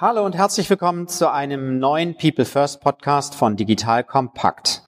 Hallo und herzlich willkommen zu einem neuen People First Podcast von Digital Kompakt.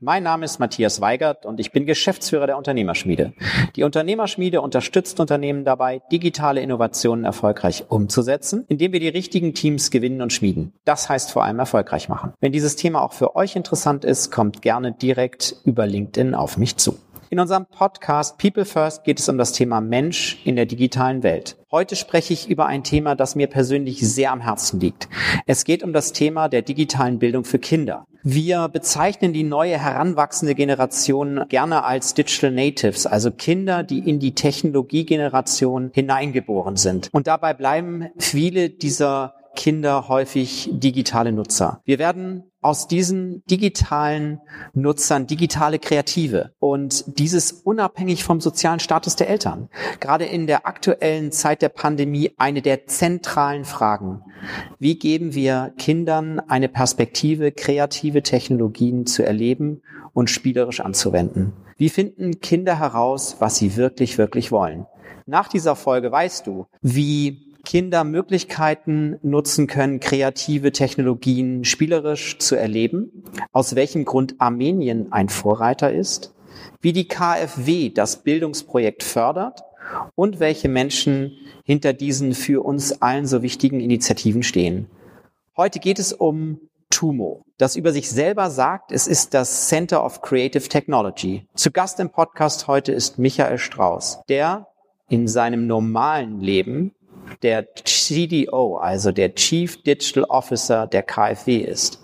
Mein Name ist Matthias Weigert und ich bin Geschäftsführer der Unternehmerschmiede. Die Unternehmerschmiede unterstützt Unternehmen dabei, digitale Innovationen erfolgreich umzusetzen, indem wir die richtigen Teams gewinnen und schmieden. Das heißt vor allem erfolgreich machen. Wenn dieses Thema auch für euch interessant ist, kommt gerne direkt über LinkedIn auf mich zu. In unserem Podcast People First geht es um das Thema Mensch in der digitalen Welt. Heute spreche ich über ein Thema, das mir persönlich sehr am Herzen liegt. Es geht um das Thema der digitalen Bildung für Kinder. Wir bezeichnen die neue heranwachsende Generation gerne als Digital Natives, also Kinder, die in die Technologiegeneration hineingeboren sind. Und dabei bleiben viele dieser Kinder häufig digitale Nutzer. Wir werden aus diesen digitalen Nutzern digitale Kreative und dieses unabhängig vom sozialen Status der Eltern. Gerade in der aktuellen Zeit der Pandemie eine der zentralen Fragen. Wie geben wir Kindern eine Perspektive, kreative Technologien zu erleben und spielerisch anzuwenden? Wie finden Kinder heraus, was sie wirklich, wirklich wollen? Nach dieser Folge weißt du, wie Kinder Möglichkeiten nutzen können, kreative Technologien spielerisch zu erleben, aus welchem Grund Armenien ein Vorreiter ist, wie die KfW das Bildungsprojekt fördert und welche Menschen hinter diesen für uns allen so wichtigen Initiativen stehen. Heute geht es um TUMO, das über sich selber sagt, es ist das Center of Creative Technology. Zu Gast im Podcast heute ist Michael Strauß, der in seinem normalen Leben der CDO, also der Chief Digital Officer der KfW ist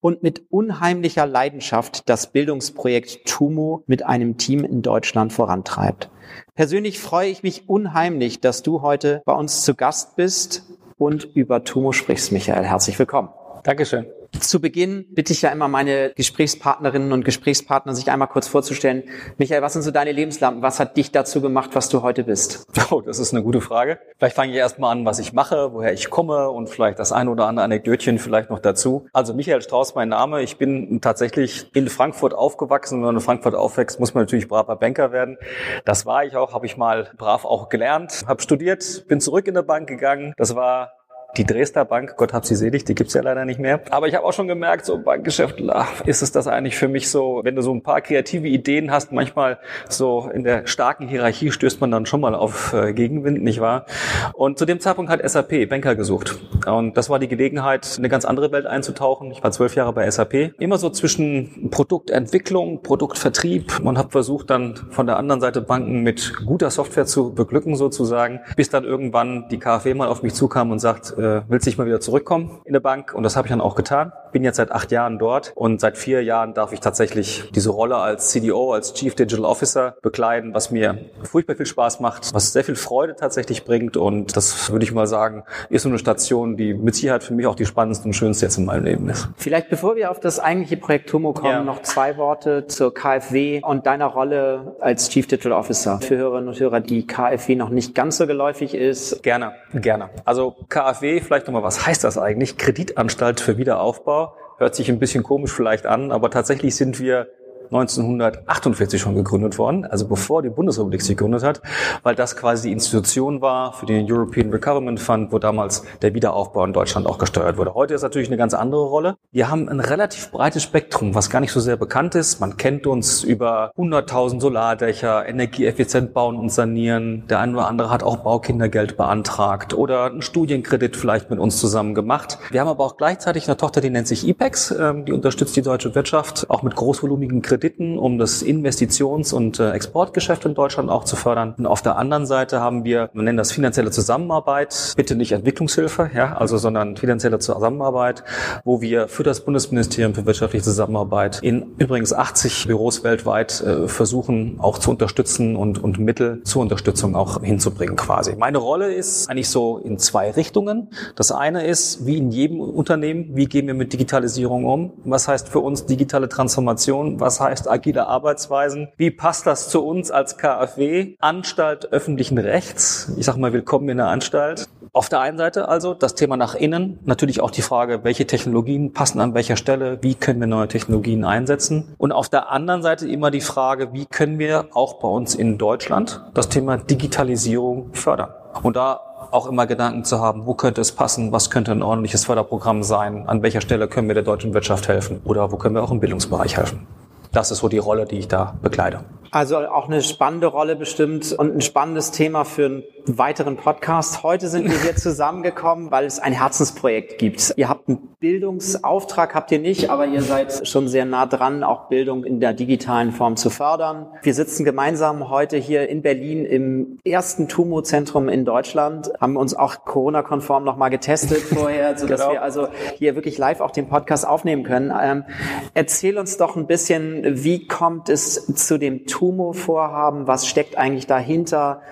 und mit unheimlicher Leidenschaft das Bildungsprojekt TUMO mit einem Team in Deutschland vorantreibt. Persönlich freue ich mich unheimlich, dass du heute bei uns zu Gast bist und über TUMO sprichst, Michael. Herzlich willkommen. Dankeschön. Zu Beginn bitte ich ja immer meine Gesprächspartnerinnen und Gesprächspartner, sich einmal kurz vorzustellen. Michael, was sind so deine Lebenslampen? Was hat dich dazu gemacht, was du heute bist? Oh, das ist eine gute Frage. Vielleicht fange ich erstmal an, was ich mache, woher ich komme und vielleicht das ein oder andere Anekdötchen vielleicht noch dazu. Also Michael Strauß, mein Name. Ich bin tatsächlich in Frankfurt aufgewachsen. Wenn man in Frankfurt aufwächst, muss man natürlich braver Banker werden. Das war ich auch, habe ich mal brav auch gelernt, habe studiert, bin zurück in der Bank gegangen. Das war die Dresdner Bank, Gott hab sie selig, die gibt's ja leider nicht mehr. Aber ich habe auch schon gemerkt, so Bankgeschäft, ach, ist es das eigentlich für mich so, wenn du so ein paar kreative Ideen hast, manchmal so in der starken Hierarchie stößt man dann schon mal auf äh, Gegenwind, nicht wahr? Und zu dem Zeitpunkt hat SAP Banker gesucht. Und das war die Gelegenheit, in eine ganz andere Welt einzutauchen. Ich war zwölf Jahre bei SAP. Immer so zwischen Produktentwicklung, Produktvertrieb und habe versucht dann von der anderen Seite Banken mit guter Software zu beglücken sozusagen, bis dann irgendwann die KfW mal auf mich zukam und sagt, äh, willst nicht mal wieder zurückkommen in der Bank? Und das habe ich dann auch getan. Bin jetzt seit acht Jahren dort und seit vier Jahren darf ich tatsächlich diese Rolle als CDO, als Chief Digital Officer bekleiden, was mir furchtbar viel Spaß macht, was sehr viel Freude tatsächlich bringt. Und das würde ich mal sagen, ist so eine Station, die mit Sicherheit für mich auch die spannendste und schönste jetzt in meinem Leben ist. Vielleicht bevor wir auf das eigentliche Projekt Tomo kommen, ja. noch zwei Worte zur KfW und deiner Rolle als Chief Digital Officer. Für Hörerinnen und Hörer, die KfW noch nicht ganz so geläufig ist. Gerne, gerne. Also KfW vielleicht nochmal, was heißt das eigentlich? Kreditanstalt für Wiederaufbau. Hört sich ein bisschen komisch vielleicht an, aber tatsächlich sind wir 1948 schon gegründet worden, also bevor die Bundesrepublik sich gegründet hat, weil das quasi die Institution war für den European Recovery Fund, wo damals der Wiederaufbau in Deutschland auch gesteuert wurde. Heute ist natürlich eine ganz andere Rolle. Wir haben ein relativ breites Spektrum, was gar nicht so sehr bekannt ist. Man kennt uns über 100.000 Solardächer, energieeffizient bauen und sanieren. Der eine oder andere hat auch Baukindergeld beantragt oder einen Studienkredit vielleicht mit uns zusammen gemacht. Wir haben aber auch gleichzeitig eine Tochter, die nennt sich IPEX, ähm, die unterstützt die deutsche Wirtschaft auch mit großvolumigen Krediten Krediten, um das Investitions- und äh, Exportgeschäft in Deutschland auch zu fördern. Und auf der anderen Seite haben wir, wir nennen das finanzielle Zusammenarbeit, bitte nicht Entwicklungshilfe, ja, also sondern finanzielle Zusammenarbeit, wo wir für das Bundesministerium für wirtschaftliche Zusammenarbeit in übrigens 80 Büros weltweit äh, versuchen auch zu unterstützen und, und Mittel zur Unterstützung auch hinzubringen quasi. Meine Rolle ist eigentlich so in zwei Richtungen. Das eine ist, wie in jedem Unternehmen, wie gehen wir mit Digitalisierung um? Was heißt für uns digitale Transformation? Was heißt heißt agile Arbeitsweisen. Wie passt das zu uns als KfW? Anstalt öffentlichen Rechts. Ich sage mal, willkommen in der Anstalt Auf der einen Seite also das Thema nach innen, natürlich auch die Frage, welche Technologien passen an welcher Stelle, wie können wir neue Technologien einsetzen. Und auf der anderen Seite immer die Frage, wie können wir auch bei uns in Deutschland das Thema Digitalisierung fördern. Und da auch immer Gedanken zu haben, wo könnte es passen, was könnte ein ordentliches Förderprogramm sein, an welcher Stelle können wir der deutschen Wirtschaft helfen oder wo können wir auch im Bildungsbereich helfen. Das ist so die Rolle, die ich da bekleide. Also auch eine spannende Rolle bestimmt und ein spannendes Thema für einen weiteren Podcast. Heute sind wir hier zusammengekommen, weil es ein Herzensprojekt gibt. Ihr habt einen Bildungsauftrag, habt ihr nicht, aber ihr seid schon sehr nah dran, auch Bildung in der digitalen Form zu fördern. Wir sitzen gemeinsam heute hier in Berlin im ersten TUMO-Zentrum in Deutschland, haben uns auch Corona-konform nochmal getestet vorher, sodass genau. wir also hier wirklich live auch den Podcast aufnehmen können. Ähm, erzähl uns doch ein bisschen, wie kommt es zu dem TUMO-Vorhaben? Was steckt eigentlich dahinter?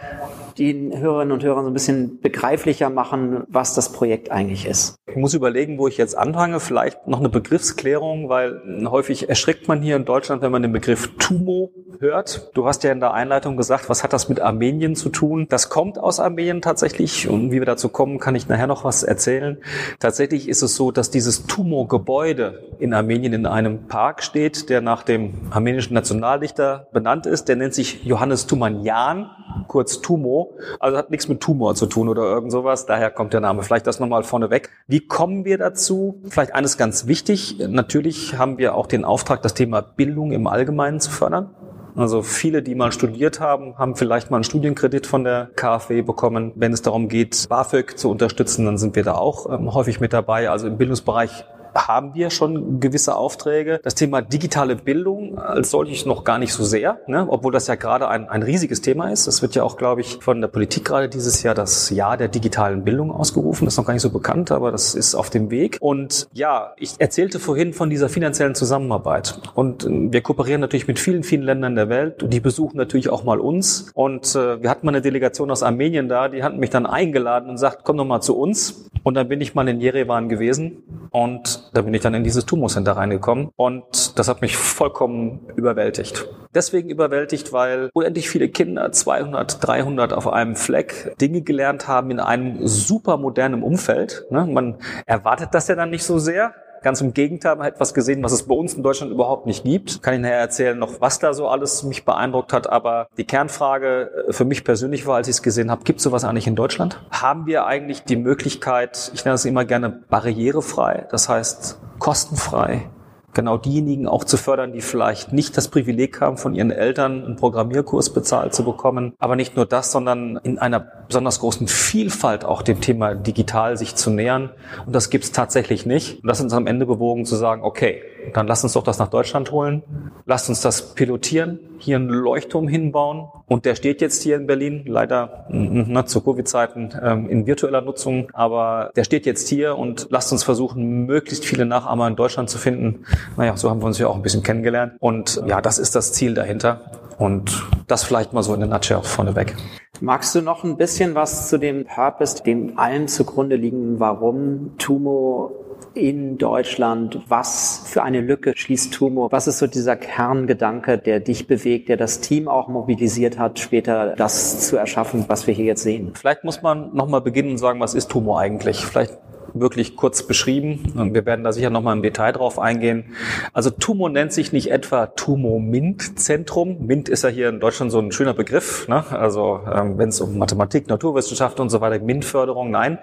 Den Hörerinnen und Hörern so ein bisschen begreiflicher machen, was das Projekt eigentlich ist. Ich muss überlegen, wo ich jetzt anfange. Vielleicht noch eine Begriffsklärung, weil häufig erschrickt man hier in Deutschland, wenn man den Begriff TUMO hört. Du hast ja in der Einleitung gesagt, was hat das mit Armenien zu tun? Das kommt aus Armenien tatsächlich und wie wir dazu kommen, kann ich nachher noch was erzählen. Tatsächlich ist es so, dass dieses TUMO-Gebäude in Armenien in einem Park steht, der nach dem armenischen Nationaldichter benannt ist. Der nennt sich Johannes Tumanyan, kurz TUMO. Also hat nichts mit Tumor zu tun oder irgend sowas. Daher kommt der Name. Vielleicht das nochmal vorneweg. Wie kommen wir dazu? Vielleicht eines ganz wichtig. Natürlich haben wir auch den Auftrag, das Thema Bildung im Allgemeinen zu fördern. Also viele, die mal studiert haben, haben vielleicht mal einen Studienkredit von der KfW bekommen. Wenn es darum geht, BAföG zu unterstützen, dann sind wir da auch ähm, häufig mit dabei. Also im Bildungsbereich haben wir schon gewisse Aufträge. Das Thema digitale Bildung als solches noch gar nicht so sehr, ne? obwohl das ja gerade ein, ein riesiges Thema ist. Es wird ja auch, glaube ich, von der Politik gerade dieses Jahr das Jahr der digitalen Bildung ausgerufen. Das ist noch gar nicht so bekannt, aber das ist auf dem Weg. Und ja, ich erzählte vorhin von dieser finanziellen Zusammenarbeit. Und äh, wir kooperieren natürlich mit vielen, vielen Ländern der Welt. Und die besuchen natürlich auch mal uns. Und äh, wir hatten mal eine Delegation aus Armenien da, die hatten mich dann eingeladen und sagt, komm doch mal zu uns. Und dann bin ich mal in Jerewan gewesen und da bin ich dann in dieses Tumorcenter reingekommen und das hat mich vollkommen überwältigt. Deswegen überwältigt, weil unendlich viele Kinder, 200, 300 auf einem Fleck, Dinge gelernt haben in einem super modernen Umfeld. Ne? Man erwartet das ja dann nicht so sehr. Ganz im Gegenteil, man hat etwas gesehen, was es bei uns in Deutschland überhaupt nicht gibt. Kann ich nachher erzählen, noch was da so alles mich beeindruckt hat. Aber die Kernfrage äh, für mich persönlich war, als ich es gesehen habe, gibt es sowas eigentlich in Deutschland? Haben wir eigentlich die Möglichkeit, ich nenne das immer gerne barrierefrei, das heißt kostenfrei, genau diejenigen auch zu fördern, die vielleicht nicht das Privileg haben, von ihren Eltern einen Programmierkurs bezahlt zu bekommen. Aber nicht nur das, sondern in einer besonders großen Vielfalt auch dem Thema digital sich zu nähern. Und das gibt's tatsächlich nicht. Und das uns am Ende bewogen zu sagen, okay, dann lasst uns doch das nach Deutschland holen. Lasst uns das pilotieren, hier einen Leuchtturm hinbauen. Und der steht jetzt hier in Berlin, leider na, zu Covid-Zeiten ähm, in virtueller Nutzung. Aber der steht jetzt hier und lasst uns versuchen, möglichst viele Nachahmer in Deutschland zu finden. Naja, so haben wir uns ja auch ein bisschen kennengelernt. Und ja, das ist das Ziel dahinter. Und das vielleicht mal so in der Nutshell vorneweg. Magst du noch ein bisschen was zu dem Purpose, dem allen zugrunde liegen, warum Tumo in Deutschland? Was für eine Lücke schließt Tumo? Was ist so dieser Kerngedanke, der dich bewegt, der das Team auch mobilisiert hat, später das zu erschaffen, was wir hier jetzt sehen? Vielleicht muss man nochmal beginnen und sagen, was ist Tumo eigentlich? Vielleicht wirklich kurz beschrieben. Und wir werden da sicher nochmal im Detail drauf eingehen. Also TUMO nennt sich nicht etwa TUMO MINT Zentrum. MINT ist ja hier in Deutschland so ein schöner Begriff. Ne? Also ähm, wenn es um Mathematik, Naturwissenschaft und so weiter, MINT-Förderung, nein.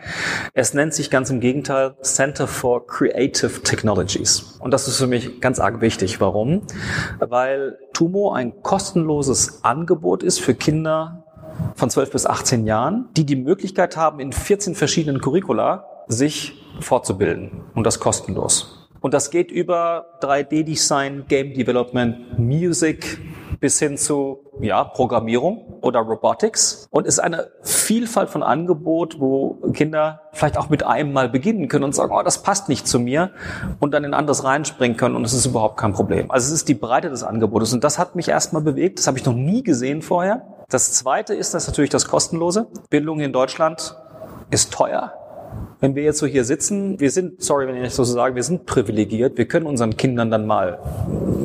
Es nennt sich ganz im Gegenteil Center for Creative Technologies. Und das ist für mich ganz arg wichtig. Warum? Weil TUMO ein kostenloses Angebot ist für Kinder von 12 bis 18 Jahren, die die Möglichkeit haben, in 14 verschiedenen Curricula sich fortzubilden und das kostenlos. Und das geht über 3D-Design, Game Development, Music bis hin zu ja, Programmierung oder Robotics und ist eine Vielfalt von Angebot, wo Kinder vielleicht auch mit einem mal beginnen können und sagen, oh, das passt nicht zu mir und dann in anderes reinspringen können und es ist überhaupt kein Problem. Also es ist die Breite des Angebotes und das hat mich erstmal bewegt, das habe ich noch nie gesehen vorher. Das zweite ist das natürlich das kostenlose. Bildung in Deutschland ist teuer wenn wir jetzt so hier sitzen, wir sind, sorry, wenn ich nicht so sage, wir sind privilegiert. Wir können unseren Kindern dann mal,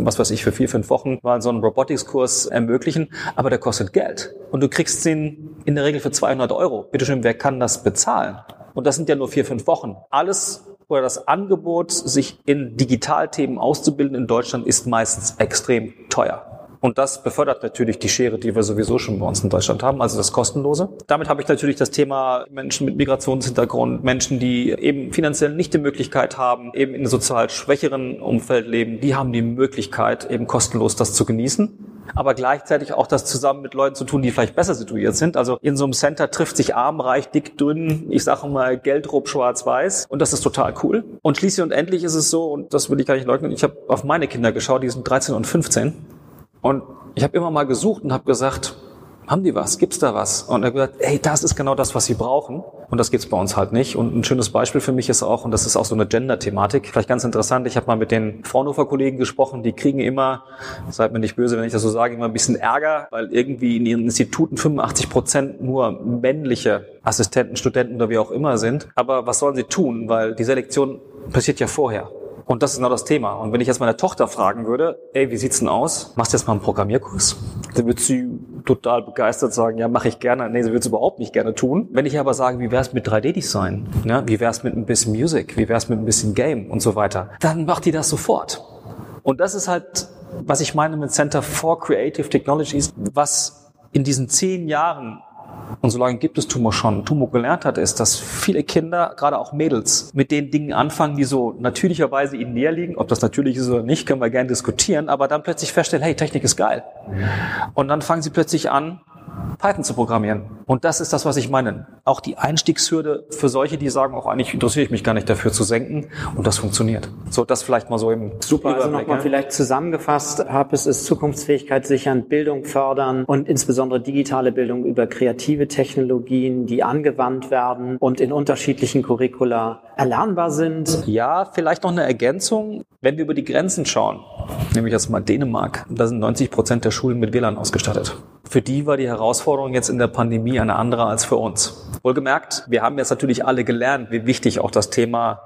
was weiß ich, für vier, fünf Wochen mal so einen Robotics-Kurs ermöglichen, aber der kostet Geld. Und du kriegst den in der Regel für 200 Euro. Bitte schön, wer kann das bezahlen? Und das sind ja nur vier, fünf Wochen. Alles oder das Angebot, sich in Digitalthemen auszubilden in Deutschland, ist meistens extrem teuer. Und das befördert natürlich die Schere, die wir sowieso schon bei uns in Deutschland haben, also das Kostenlose. Damit habe ich natürlich das Thema Menschen mit Migrationshintergrund, Menschen, die eben finanziell nicht die Möglichkeit haben, eben in einem sozial schwächeren Umfeld leben, die haben die Möglichkeit, eben kostenlos das zu genießen aber gleichzeitig auch das zusammen mit Leuten zu tun, die vielleicht besser situiert sind. Also in so einem Center trifft sich arm, reich, dick, dünn, ich sage mal Geldrup, schwarz, weiß und das ist total cool. Und schließlich und endlich ist es so, und das will ich gar nicht leugnen, ich habe auf meine Kinder geschaut, die sind 13 und 15 und ich habe immer mal gesucht und habe gesagt, haben die was? Gibt's da was? Und er hat gesagt, ey, das ist genau das, was sie brauchen. Und das gibt's bei uns halt nicht. Und ein schönes Beispiel für mich ist auch, und das ist auch so eine Gender-Thematik, vielleicht ganz interessant, ich habe mal mit den Fraunhofer-Kollegen gesprochen, die kriegen immer, seid mir nicht böse, wenn ich das so sage, immer ein bisschen Ärger, weil irgendwie in ihren Instituten 85 Prozent nur männliche Assistenten, Studenten oder wie auch immer sind. Aber was sollen sie tun? Weil die Selektion passiert ja vorher. Und das ist genau das Thema. Und wenn ich jetzt meine Tochter fragen würde, ey, wie sieht's denn aus? Machst du jetzt mal einen Programmierkurs? Dann wird sie total begeistert sagen, ja, mache ich gerne. Nee, sie wird es überhaupt nicht gerne tun. Wenn ich aber sage, wie wär's mit 3D-Design? Ja, wie wär's mit ein bisschen Music? Wie wär's mit ein bisschen Game und so weiter? Dann macht die das sofort. Und das ist halt, was ich meine mit Center for Creative Technologies, was in diesen zehn Jahren und so lange gibt es Tumor schon. Tumor gelernt hat, ist, dass viele Kinder, gerade auch Mädels, mit den Dingen anfangen, die so natürlicherweise ihnen näher liegen. Ob das natürlich ist oder nicht, können wir gerne diskutieren, aber dann plötzlich feststellen, hey, Technik ist geil. Und dann fangen sie plötzlich an, Python zu programmieren. Und das ist das, was ich meine. Auch die Einstiegshürde für solche, die sagen, auch eigentlich interessiere ich mich gar nicht dafür zu senken. Und das funktioniert. So, das vielleicht mal so im Super, also nochmal ja. vielleicht zusammengefasst. HAPES ist Zukunftsfähigkeit sichern, Bildung fördern und insbesondere digitale Bildung über kreative Technologien, die angewandt werden und in unterschiedlichen Curricula erlernbar sind. Ja, vielleicht noch eine Ergänzung. Wenn wir über die Grenzen schauen, nämlich jetzt mal Dänemark, da sind 90 Prozent der Schulen mit WLAN ausgestattet. Für die war die Herausforderung jetzt in der Pandemie eine andere als für uns. Wohlgemerkt, wir haben jetzt natürlich alle gelernt, wie wichtig auch das Thema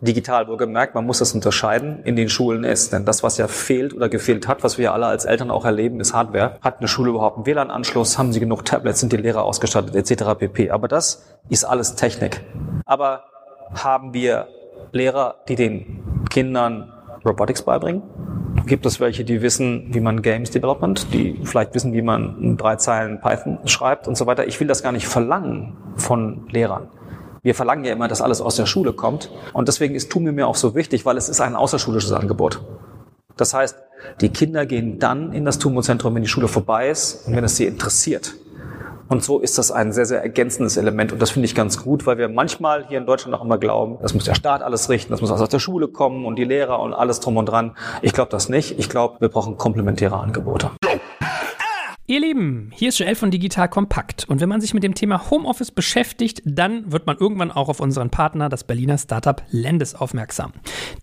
digital wohlgemerkt, man muss das unterscheiden, in den Schulen ist. Denn das, was ja fehlt oder gefehlt hat, was wir alle als Eltern auch erleben, ist Hardware. Hat eine Schule überhaupt einen WLAN-Anschluss? Haben sie genug Tablets? Sind die Lehrer ausgestattet? Etc. pp. Aber das ist alles Technik. Aber haben wir Lehrer, die den Kindern Robotics beibringen? Gibt es welche, die wissen, wie man Games Development, die vielleicht wissen, wie man drei Zeilen Python schreibt und so weiter. Ich will das gar nicht verlangen von Lehrern. Wir verlangen ja immer, dass alles aus der Schule kommt. Und deswegen ist TUMI mir auch so wichtig, weil es ist ein außerschulisches Angebot. Das heißt, die Kinder gehen dann in das Tumor-Zentrum, wenn die Schule vorbei ist und wenn es sie interessiert. Und so ist das ein sehr, sehr ergänzendes Element. Und das finde ich ganz gut, weil wir manchmal hier in Deutschland auch immer glauben, das muss der Staat alles richten, das muss alles aus der Schule kommen und die Lehrer und alles drum und dran. Ich glaube das nicht. Ich glaube, wir brauchen komplementäre Angebote. Ihr Lieben, hier ist Joel von Digital Kompakt. Und wenn man sich mit dem Thema Homeoffice beschäftigt, dann wird man irgendwann auch auf unseren Partner, das Berliner Startup Lendes, aufmerksam.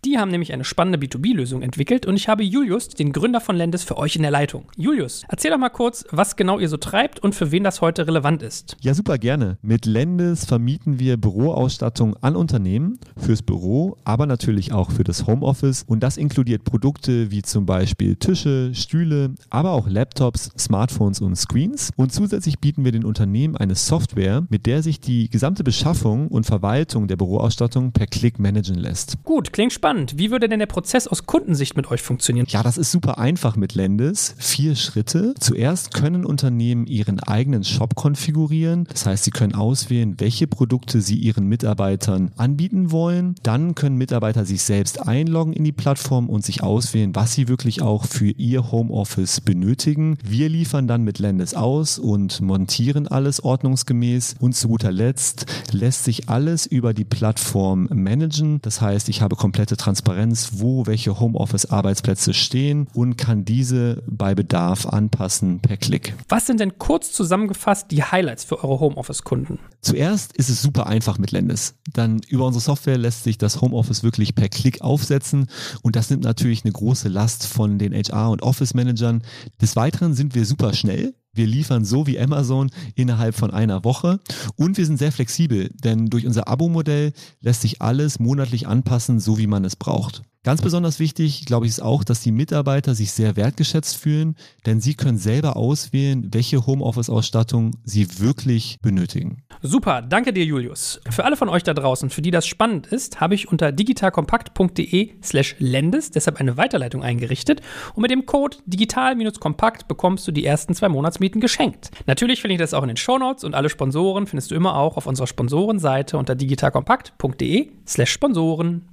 Die haben nämlich eine spannende B2B-Lösung entwickelt und ich habe Julius, den Gründer von Lendes, für euch in der Leitung. Julius, erzähl doch mal kurz, was genau ihr so treibt und für wen das heute relevant ist. Ja, super gerne. Mit Lendes vermieten wir Büroausstattung an Unternehmen fürs Büro, aber natürlich auch für das Homeoffice. Und das inkludiert Produkte wie zum Beispiel Tische, Stühle, aber auch Laptops, Smartphones Smartphones und Screens. Und zusätzlich bieten wir den Unternehmen eine Software, mit der sich die gesamte Beschaffung und Verwaltung der Büroausstattung per Klick managen lässt. Gut, klingt spannend. Wie würde denn der Prozess aus Kundensicht mit euch funktionieren? Ja, das ist super einfach mit Lendes. Vier Schritte. Zuerst können Unternehmen ihren eigenen Shop konfigurieren. Das heißt, sie können auswählen, welche Produkte sie ihren Mitarbeitern anbieten wollen. Dann können Mitarbeiter sich selbst einloggen in die Plattform und sich auswählen, was sie wirklich auch für ihr Homeoffice benötigen. Wir liefern liefern dann mit Lendes aus und montieren alles ordnungsgemäß. Und zu guter Letzt lässt sich alles über die Plattform managen. Das heißt, ich habe komplette Transparenz, wo welche Homeoffice-Arbeitsplätze stehen und kann diese bei Bedarf anpassen per Klick. Was sind denn kurz zusammengefasst die Highlights für eure Homeoffice-Kunden? Zuerst ist es super einfach mit Lendes. Dann über unsere Software lässt sich das Homeoffice wirklich per Klick aufsetzen und das nimmt natürlich eine große Last von den HR- und Office-Managern. Des Weiteren sind wir super schnell. Wir liefern so wie Amazon innerhalb von einer Woche und wir sind sehr flexibel, denn durch unser Abo-Modell lässt sich alles monatlich anpassen, so wie man es braucht. Ganz besonders wichtig, glaube ich, ist auch, dass die Mitarbeiter sich sehr wertgeschätzt fühlen, denn sie können selber auswählen, welche Homeoffice-Ausstattung sie wirklich benötigen. Super, danke dir, Julius. Für alle von euch da draußen, für die das spannend ist, habe ich unter digitalkompakt.de slash lendes deshalb eine Weiterleitung eingerichtet und mit dem Code digital-kompakt bekommst du die ersten zwei Monatsmieten geschenkt. Natürlich finde ich das auch in den Shownotes und alle Sponsoren findest du immer auch auf unserer Sponsorenseite unter digitalkompakt.de slash Sponsoren.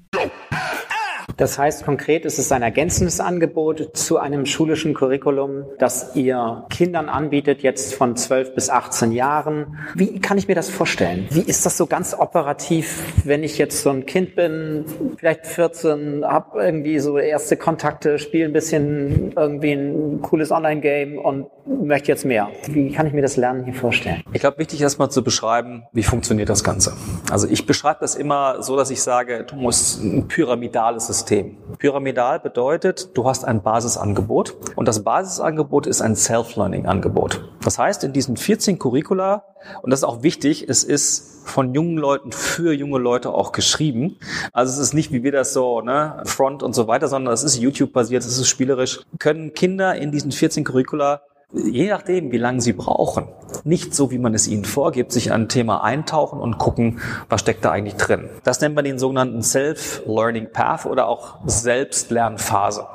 Das heißt konkret, es ist ein ergänzendes Angebot zu einem schulischen Curriculum, das ihr Kindern anbietet, jetzt von 12 bis 18 Jahren. Wie kann ich mir das vorstellen? Wie ist das so ganz operativ, wenn ich jetzt so ein Kind bin, vielleicht 14, habe irgendwie so erste Kontakte, spiele ein bisschen irgendwie ein cooles Online-Game und möchte jetzt mehr. Wie kann ich mir das Lernen hier vorstellen? Ich glaube, wichtig erstmal zu beschreiben, wie funktioniert das Ganze. Also ich beschreibe das immer so, dass ich sage, du musst ein pyramidales System System. Pyramidal bedeutet, du hast ein Basisangebot und das Basisangebot ist ein Self-Learning-Angebot. Das heißt, in diesen 14 Curricula, und das ist auch wichtig, es ist von jungen Leuten für junge Leute auch geschrieben. Also es ist nicht wie wir das so, ne, Front und so weiter, sondern es ist YouTube-basiert, es ist spielerisch. Können Kinder in diesen 14 Curricula je nachdem, wie lange sie brauchen, nicht so, wie man es ihnen vorgibt, sich an ein Thema eintauchen und gucken, was steckt da eigentlich drin. Das nennt man den sogenannten Self-Learning Path oder auch Selbstlernphase.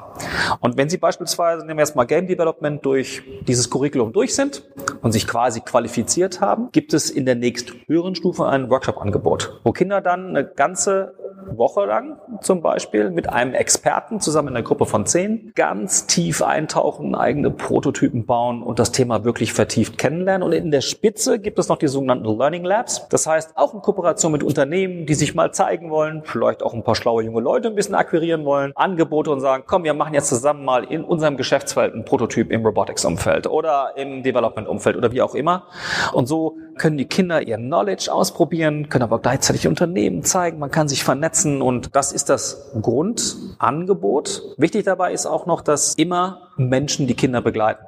Und wenn Sie beispielsweise, nehmen wir jetzt mal Game Development, durch dieses Curriculum durch sind und sich quasi qualifiziert haben, gibt es in der nächst höheren Stufe ein Workshop-Angebot, wo Kinder dann eine ganze Woche lang zum Beispiel mit einem Experten zusammen in einer Gruppe von zehn ganz tief eintauchen, eigene Prototypen bauen und das Thema wirklich vertieft kennenlernen. Und in der Spitze gibt es noch die sogenannten Learning Labs. Das heißt, auch in Kooperation mit Unternehmen, die sich mal zeigen wollen, vielleicht auch ein paar schlaue junge Leute ein bisschen akquirieren wollen, Angebote und sagen, komm, wir machen jetzt zusammen mal in unserem Geschäftsfeld ein Prototyp im Robotics-Umfeld oder im Development-Umfeld oder wie auch immer. Und so können die Kinder ihr Knowledge ausprobieren, können aber gleichzeitig Unternehmen zeigen, man kann sich vernetzen und das ist das Grundangebot. Wichtig dabei ist auch noch, dass immer Menschen die Kinder begleiten.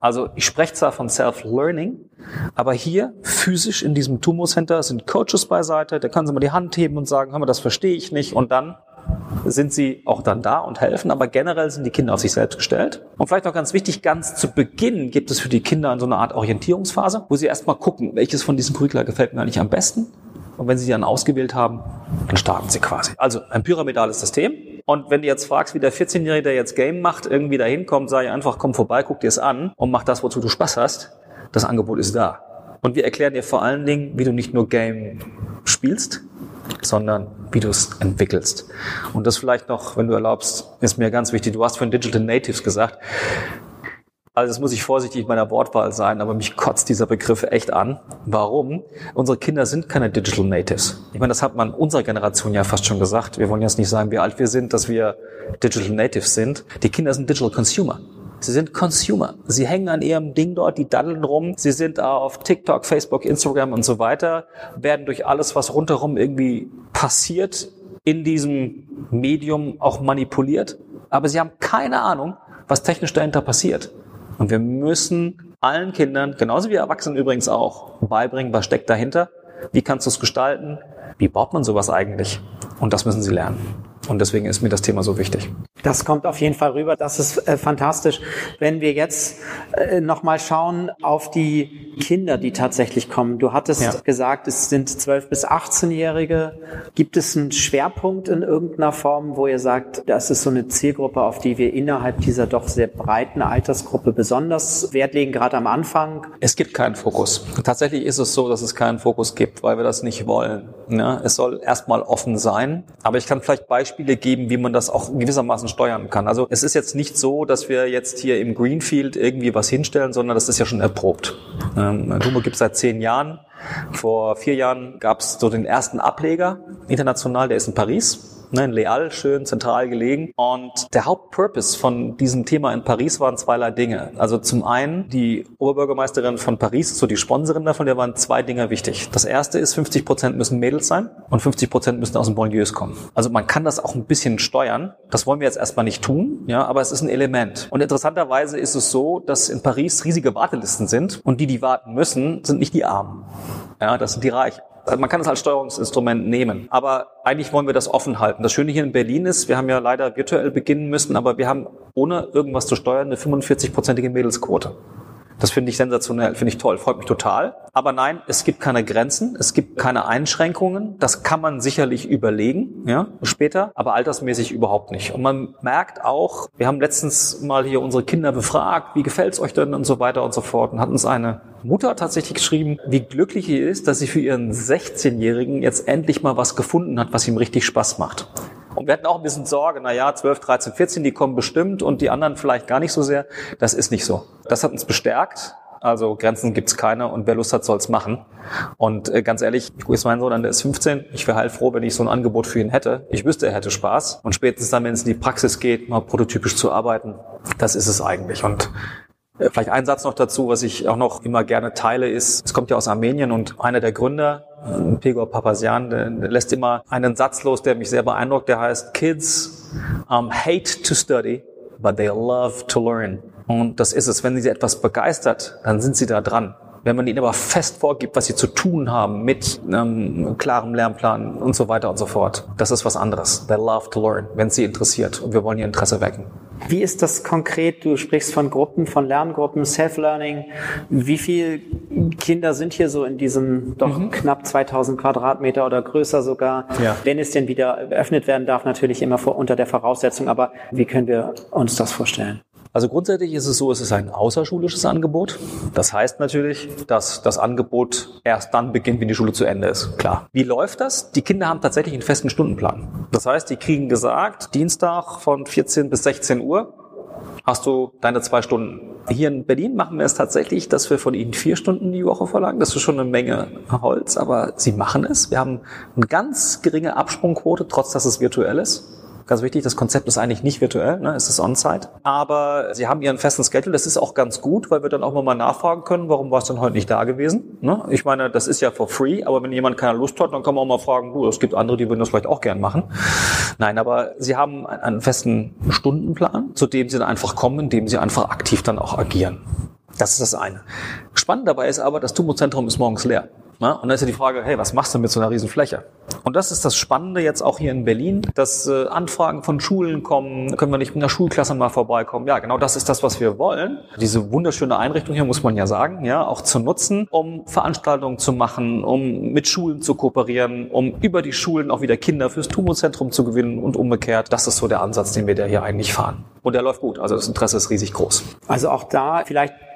Also ich spreche zwar von Self-Learning, aber hier physisch in diesem Tumor Center sind Coaches beiseite, da können sie mal die Hand heben und sagen, hör mal, das verstehe ich nicht und dann sind sie auch dann da und helfen, aber generell sind die Kinder auf sich selbst gestellt. Und vielleicht noch ganz wichtig, ganz zu Beginn gibt es für die Kinder so eine Art Orientierungsphase, wo sie erstmal gucken, welches von diesen Curricula gefällt mir eigentlich am besten. Und wenn sie die dann ausgewählt haben, dann starten sie quasi. Also ein pyramidales System. Und wenn du jetzt fragst, wie der 14-Jährige, der jetzt Game macht, irgendwie dahin kommt, sage ich einfach, komm vorbei, guck dir es an und mach das, wozu du Spaß hast. Das Angebot ist da. Und wir erklären dir vor allen Dingen, wie du nicht nur Game spielst, sondern wie du es entwickelst. Und das vielleicht noch, wenn du erlaubst, ist mir ganz wichtig. Du hast von Digital Natives gesagt. Also das muss ich vorsichtig meiner Wortwahl sein, aber mich kotzt dieser Begriff echt an. Warum? Unsere Kinder sind keine Digital Natives. Ich meine, das hat man unserer Generation ja fast schon gesagt. Wir wollen jetzt nicht sagen, wie alt wir sind, dass wir Digital Natives sind. Die Kinder sind Digital Consumer. Sie sind Consumer. Sie hängen an ihrem Ding dort, die daddeln rum. Sie sind auf TikTok, Facebook, Instagram und so weiter, werden durch alles, was rundherum irgendwie passiert, in diesem Medium auch manipuliert. Aber sie haben keine Ahnung, was technisch dahinter passiert. Und wir müssen allen Kindern, genauso wie Erwachsenen übrigens auch, beibringen, was steckt dahinter, wie kannst du es gestalten, wie baut man sowas eigentlich. Und das müssen sie lernen. Und deswegen ist mir das Thema so wichtig. Das kommt auf jeden Fall rüber. Das ist äh, fantastisch. Wenn wir jetzt äh, nochmal schauen auf die Kinder, die tatsächlich kommen. Du hattest ja. gesagt, es sind 12 bis 18-Jährige. Gibt es einen Schwerpunkt in irgendeiner Form, wo ihr sagt, das ist so eine Zielgruppe, auf die wir innerhalb dieser doch sehr breiten Altersgruppe besonders Wert legen, gerade am Anfang? Es gibt keinen Fokus. Tatsächlich ist es so, dass es keinen Fokus gibt, weil wir das nicht wollen. Ja, es soll erstmal offen sein. Aber ich kann vielleicht Beispiele geben, wie man das auch gewissermaßen steuern kann. Also es ist jetzt nicht so, dass wir jetzt hier im Greenfield irgendwie was hinstellen, sondern das ist ja schon erprobt. Ähm, Dumo gibt es seit zehn Jahren. Vor vier Jahren gab es so den ersten Ableger international, der ist in Paris. Ne, in Leal, schön zentral gelegen. Und der Hauptpurpose von diesem Thema in Paris waren zweierlei Dinge. Also zum einen, die Oberbürgermeisterin von Paris, so die Sponsorin davon, der waren zwei Dinge wichtig. Das erste ist, 50 Prozent müssen Mädels sein und 50 Prozent müssen aus den Banlieues kommen. Also man kann das auch ein bisschen steuern. Das wollen wir jetzt erstmal nicht tun, ja, aber es ist ein Element. Und interessanterweise ist es so, dass in Paris riesige Wartelisten sind und die, die warten müssen, sind nicht die Armen. Ja, das sind die Reichen. Also man kann es als Steuerungsinstrument nehmen. Aber eigentlich wollen wir das offen halten. Das Schöne hier in Berlin ist, wir haben ja leider virtuell beginnen müssen, aber wir haben ohne irgendwas zu steuern eine 45-prozentige Mädelsquote. Das finde ich sensationell, finde ich toll, freut mich total. Aber nein, es gibt keine Grenzen, es gibt keine Einschränkungen. Das kann man sicherlich überlegen, ja, später, aber altersmäßig überhaupt nicht. Und man merkt auch, wir haben letztens mal hier unsere Kinder befragt, wie gefällt's euch denn und so weiter und so fort. Und hat uns eine Mutter tatsächlich geschrieben, wie glücklich sie ist, dass sie für ihren 16-Jährigen jetzt endlich mal was gefunden hat, was ihm richtig Spaß macht. Und wir hatten auch ein bisschen Sorge, na ja, 12, 13, 14, die kommen bestimmt und die anderen vielleicht gar nicht so sehr. Das ist nicht so. Das hat uns bestärkt. Also Grenzen gibt's keine und wer Lust hat, soll's machen. Und äh, ganz ehrlich, ich jetzt meinen Sohn an, der ist 15. Ich wäre heilfroh, wenn ich so ein Angebot für ihn hätte. Ich wüsste, er hätte Spaß. Und spätestens dann, wenn es in die Praxis geht, mal prototypisch zu arbeiten, das ist es eigentlich. Und äh, Vielleicht ein Satz noch dazu, was ich auch noch immer gerne teile, ist, es kommt ja aus Armenien und einer der Gründer Pegor Papazian, der, der lässt immer einen Satz los, der mich sehr beeindruckt, der heißt, Kids um, hate to study, but they love to learn. Und das ist es. Wenn sie etwas begeistert, dann sind sie da dran. Wenn man ihnen aber fest vorgibt, was sie zu tun haben mit einem klarem Lernplan und so weiter und so fort, das ist was anderes. They love to learn, wenn es sie interessiert. Und wir wollen ihr Interesse wecken. Wie ist das konkret? Du sprichst von Gruppen, von Lerngruppen, Self-Learning. Wie viele Kinder sind hier so in diesem doch mhm. knapp 2000 Quadratmeter oder größer sogar? Ja. Wenn es denn wieder eröffnet werden darf, natürlich immer vor, unter der Voraussetzung. Aber wie können wir uns das vorstellen? Also grundsätzlich ist es so, es ist ein außerschulisches Angebot. Das heißt natürlich, dass das Angebot erst dann beginnt, wenn die Schule zu Ende ist. Klar. Wie läuft das? Die Kinder haben tatsächlich einen festen Stundenplan. Das heißt, die kriegen gesagt, Dienstag von 14 bis 16 Uhr hast du deine zwei Stunden. Hier in Berlin machen wir es tatsächlich, dass wir von ihnen vier Stunden die Woche verlangen. Das ist schon eine Menge Holz, aber sie machen es. Wir haben eine ganz geringe Absprungquote, trotz dass es virtuell ist. Ganz wichtig, das Konzept ist eigentlich nicht virtuell, ne? es ist on-site. Aber sie haben ihren festen Schedule. Das ist auch ganz gut, weil wir dann auch mal nachfragen können, warum war es denn heute nicht da gewesen? Ne? Ich meine, das ist ja for free, aber wenn jemand keine Lust hat, dann kann man auch mal fragen, du, es gibt andere, die würden das vielleicht auch gern machen. Nein, aber sie haben einen festen Stundenplan, zu dem sie dann einfach kommen, indem sie einfach aktiv dann auch agieren. Das ist das eine. Spannend dabei ist aber, das Tumozentrum ist morgens leer. Na? Und dann ist ja die Frage, hey, was machst du mit so einer riesen Fläche? Und das ist das Spannende jetzt auch hier in Berlin, dass äh, Anfragen von Schulen kommen, können wir nicht mit einer Schulklasse mal vorbeikommen. Ja, genau das ist das, was wir wollen. Diese wunderschöne Einrichtung hier, muss man ja sagen, ja, auch zu nutzen, um Veranstaltungen zu machen, um mit Schulen zu kooperieren, um über die Schulen auch wieder Kinder fürs Tumozentrum zu gewinnen und umgekehrt. Das ist so der Ansatz, den wir da hier eigentlich fahren. Und der läuft gut. Also das Interesse ist riesig groß. Also auch da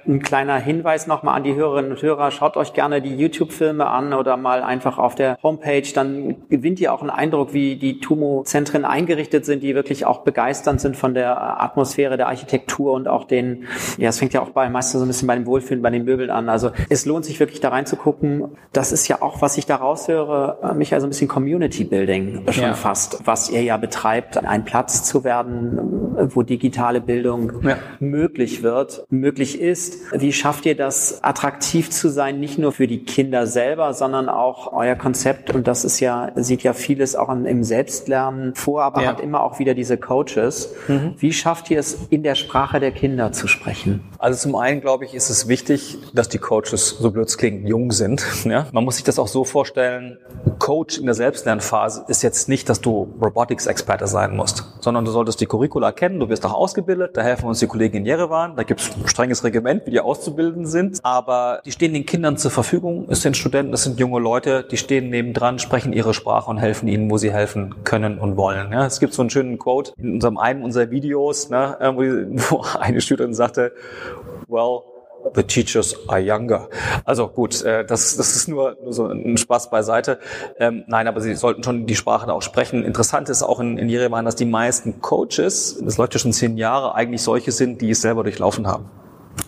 vielleicht ein kleiner Hinweis nochmal an die Hörerinnen und Hörer. Schaut euch gerne die YouTube-Filme an oder mal einfach auf der Homepage. Dann gewinnt ihr auch einen Eindruck, wie die TUMO-Zentren eingerichtet sind, die wirklich auch begeisternd sind von der Atmosphäre, der Architektur und auch den, ja, es fängt ja auch bei meistens so ein bisschen bei dem Wohlfühlen, bei den Möbeln an. Also es lohnt sich wirklich da reinzugucken. Das ist ja auch, was ich da raushöre, mich also ein bisschen Community Building schon ja. fast, was ihr ja betreibt, ein Platz zu werden, wo digitale Bildung ja. möglich wird, möglich ist ist, wie schafft ihr das, attraktiv zu sein, nicht nur für die Kinder selber, sondern auch euer Konzept, und das ist ja, sieht ja vieles auch im Selbstlernen vor, aber ja. hat immer auch wieder diese Coaches. Mhm. Wie schafft ihr es, in der Sprache der Kinder zu sprechen? Also zum einen, glaube ich, ist es wichtig, dass die Coaches, so blöd es klingt, jung sind. Ja? Man muss sich das auch so vorstellen, Coach in der Selbstlernphase ist jetzt nicht, dass du Robotics-Experte sein musst, sondern du solltest die Curricula kennen, du wirst auch ausgebildet, da helfen uns die Kollegen in Jerewan, da gibt es ein strenges Regiment, wie die auszubilden sind. Aber die stehen den Kindern zur Verfügung. Es sind Studenten, es sind junge Leute, die stehen nebendran, sprechen ihre Sprache und helfen ihnen, wo sie helfen können und wollen. Ja, es gibt so einen schönen Quote in unserem einen unserer Videos, ne, wo eine Schülerin sagte, well, The teachers are younger. Also gut, äh, das, das ist nur, nur so ein Spaß beiseite. Ähm, nein, aber sie sollten schon die Sprache da auch sprechen. Interessant ist auch in, in Jerewan, dass die meisten Coaches, das läuft ja schon zehn Jahre, eigentlich solche sind, die es selber durchlaufen haben.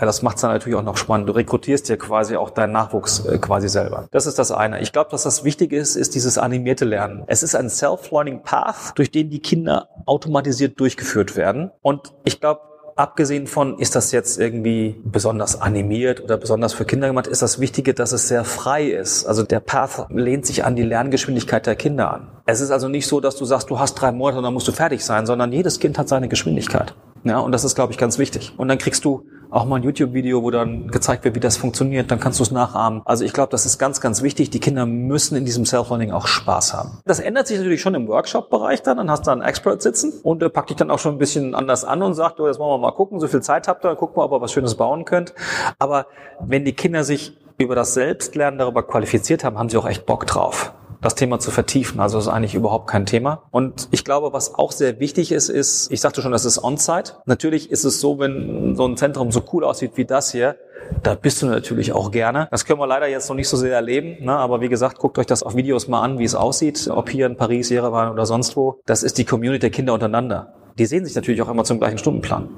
Das macht es dann natürlich auch noch spannend. Du rekrutierst dir quasi auch deinen Nachwuchs äh, quasi selber. Das ist das eine. Ich glaube, dass das Wichtige ist, ist dieses animierte Lernen. Es ist ein Self-Learning Path, durch den die Kinder automatisiert durchgeführt werden. Und ich glaube, abgesehen von, ist das jetzt irgendwie besonders animiert oder besonders für Kinder gemacht, ist das Wichtige, dass es sehr frei ist. Also der Path lehnt sich an die Lerngeschwindigkeit der Kinder an. Es ist also nicht so, dass du sagst, du hast drei Monate und dann musst du fertig sein, sondern jedes Kind hat seine Geschwindigkeit. Ja, und das ist, glaube ich, ganz wichtig. Und dann kriegst du auch mal ein YouTube-Video, wo dann gezeigt wird, wie das funktioniert, dann kannst du es nachahmen. Also ich glaube, das ist ganz, ganz wichtig. Die Kinder müssen in diesem Self-Learning auch Spaß haben. Das ändert sich natürlich schon im Workshop-Bereich dann. Dann hast du einen Expert sitzen und der packt dich dann auch schon ein bisschen anders an und sagt, du, jetzt wollen wir mal gucken, so viel Zeit habt ihr, dann gucken wir, ob ihr was Schönes bauen könnt. Aber wenn die Kinder sich über das Selbstlernen darüber qualifiziert haben, haben sie auch echt Bock drauf das Thema zu vertiefen. Also ist eigentlich überhaupt kein Thema. Und ich glaube, was auch sehr wichtig ist, ist, ich sagte schon, das ist On-Site. Natürlich ist es so, wenn so ein Zentrum so cool aussieht wie das hier, da bist du natürlich auch gerne. Das können wir leider jetzt noch nicht so sehr erleben, ne? aber wie gesagt, guckt euch das auf Videos mal an, wie es aussieht, ob hier in Paris, Jerewan oder sonst wo. Das ist die Community der Kinder untereinander. Die sehen sich natürlich auch immer zum gleichen Stundenplan.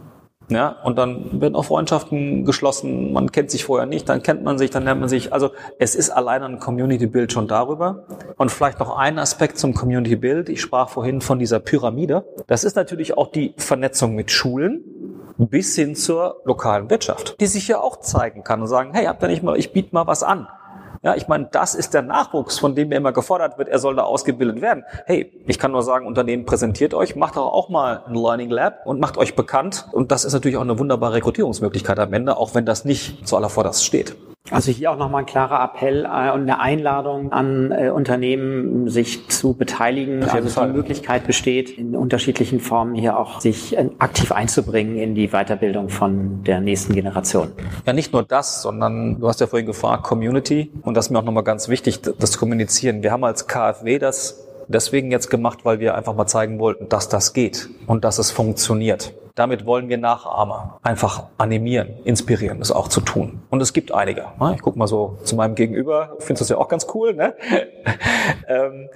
Ja, und dann werden auch Freundschaften geschlossen, man kennt sich vorher nicht, dann kennt man sich, dann lernt man sich. Also es ist allein ein Community-Bild schon darüber. Und vielleicht noch ein Aspekt zum Community-Bild. Ich sprach vorhin von dieser Pyramide. Das ist natürlich auch die Vernetzung mit Schulen bis hin zur lokalen Wirtschaft, die sich ja auch zeigen kann und sagen, hey, habt ihr nicht mal, ich biete mal was an. Ja, ich meine, das ist der Nachwuchs, von dem mir immer gefordert wird, er soll da ausgebildet werden. Hey, ich kann nur sagen, Unternehmen präsentiert euch, macht doch auch mal ein Learning Lab und macht euch bekannt. Und das ist natürlich auch eine wunderbare Rekrutierungsmöglichkeit am Ende, auch wenn das nicht zu aller Vorderst steht. Also hier auch nochmal ein klarer Appell äh, und eine Einladung an äh, Unternehmen, sich zu beteiligen. Also Fall. die Möglichkeit besteht, in unterschiedlichen Formen hier auch sich äh, aktiv einzubringen in die Weiterbildung von der nächsten Generation. Ja, nicht nur das, sondern du hast ja vorhin gefragt, Community. Und das ist mir auch nochmal ganz wichtig, das zu kommunizieren. Wir haben als KfW das deswegen jetzt gemacht, weil wir einfach mal zeigen wollten, dass das geht und dass es funktioniert. Damit wollen wir Nachahmer einfach animieren, inspirieren, das auch zu tun. Und es gibt einige. Ne? Ich gucke mal so zu meinem Gegenüber, findest das ja auch ganz cool. Ne? Ähm,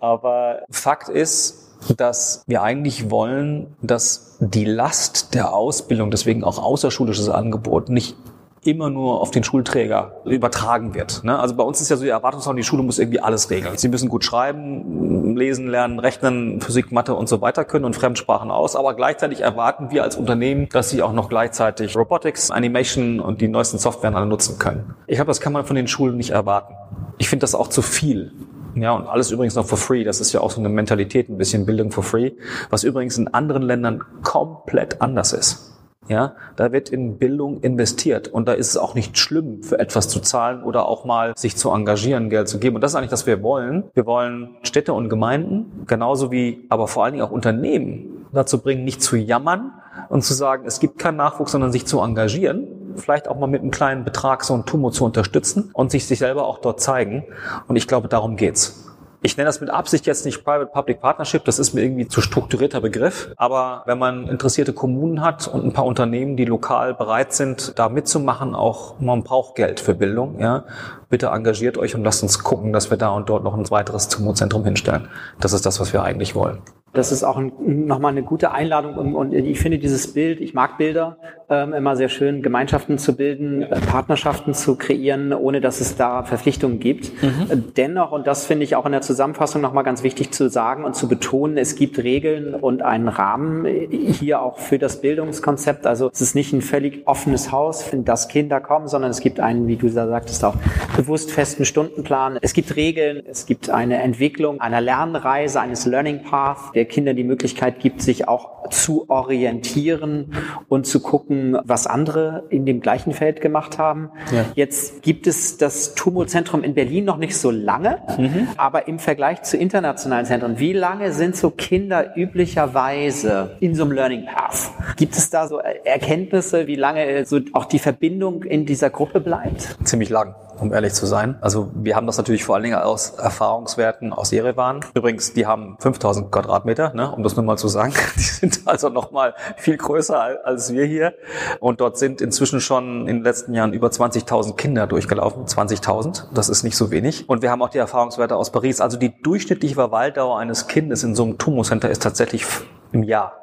aber Fakt ist, dass wir eigentlich wollen, dass die Last der Ausbildung, deswegen auch außerschulisches Angebot, nicht immer nur auf den Schulträger übertragen wird. Ne? Also bei uns ist ja so die Erwartungshaltung, die Schule muss irgendwie alles regeln. Sie müssen gut schreiben, lesen, lernen, rechnen, Physik, Mathe und so weiter können und Fremdsprachen aus. Aber gleichzeitig erwarten wir als Unternehmen, dass sie auch noch gleichzeitig Robotics, Animation und die neuesten Software alle nutzen können. Ich glaube, das kann man von den Schulen nicht erwarten. Ich finde das auch zu viel. Ja, und alles übrigens noch for free. Das ist ja auch so eine Mentalität, ein bisschen Bildung for free, was übrigens in anderen Ländern komplett anders ist. Ja, da wird in Bildung investiert und da ist es auch nicht schlimm, für etwas zu zahlen oder auch mal sich zu engagieren, Geld zu geben. Und das ist eigentlich, was wir wollen. Wir wollen Städte und Gemeinden, genauso wie aber vor allen Dingen auch Unternehmen dazu bringen, nicht zu jammern und zu sagen, es gibt keinen Nachwuchs, sondern sich zu engagieren vielleicht auch mal mit einem kleinen Betrag so ein Tumor zu unterstützen und sich sich selber auch dort zeigen. Und ich glaube, darum geht's. Ich nenne das mit Absicht jetzt nicht Private-Public Partnership, das ist mir irgendwie zu strukturierter Begriff. Aber wenn man interessierte Kommunen hat und ein paar Unternehmen, die lokal bereit sind, da mitzumachen, auch man braucht Geld für Bildung, ja, bitte engagiert euch und lasst uns gucken, dass wir da und dort noch ein weiteres Tumozentrum hinstellen. Das ist das, was wir eigentlich wollen. Das ist auch ein, nochmal eine gute Einladung und, und, ich finde dieses Bild, ich mag Bilder, ähm, immer sehr schön, Gemeinschaften zu bilden, äh, Partnerschaften zu kreieren, ohne dass es da Verpflichtungen gibt. Mhm. Äh, dennoch, und das finde ich auch in der Zusammenfassung nochmal ganz wichtig zu sagen und zu betonen, es gibt Regeln und einen Rahmen äh, hier auch für das Bildungskonzept. Also es ist nicht ein völlig offenes Haus, in das Kinder kommen, sondern es gibt einen, wie du da sagtest, auch bewusst festen Stundenplan. Es gibt Regeln, es gibt eine Entwicklung einer Lernreise, eines Learning Path, der Kinder die Möglichkeit gibt, sich auch zu orientieren und zu gucken, was andere in dem gleichen Feld gemacht haben. Ja. Jetzt gibt es das Tumor-Zentrum in Berlin noch nicht so lange, mhm. aber im Vergleich zu internationalen Zentren, wie lange sind so Kinder üblicherweise in so einem Learning Path? Gibt es da so Erkenntnisse, wie lange so auch die Verbindung in dieser Gruppe bleibt? Ziemlich lang um ehrlich zu sein. Also wir haben das natürlich vor allen Dingen aus Erfahrungswerten aus Jerewan. Übrigens, die haben 5000 Quadratmeter, ne, um das nur mal zu sagen. Die sind also noch mal viel größer als wir hier. Und dort sind inzwischen schon in den letzten Jahren über 20.000 Kinder durchgelaufen. 20.000, das ist nicht so wenig. Und wir haben auch die Erfahrungswerte aus Paris. Also die durchschnittliche Verweildauer eines Kindes in so einem Tumorcenter ist tatsächlich im Jahr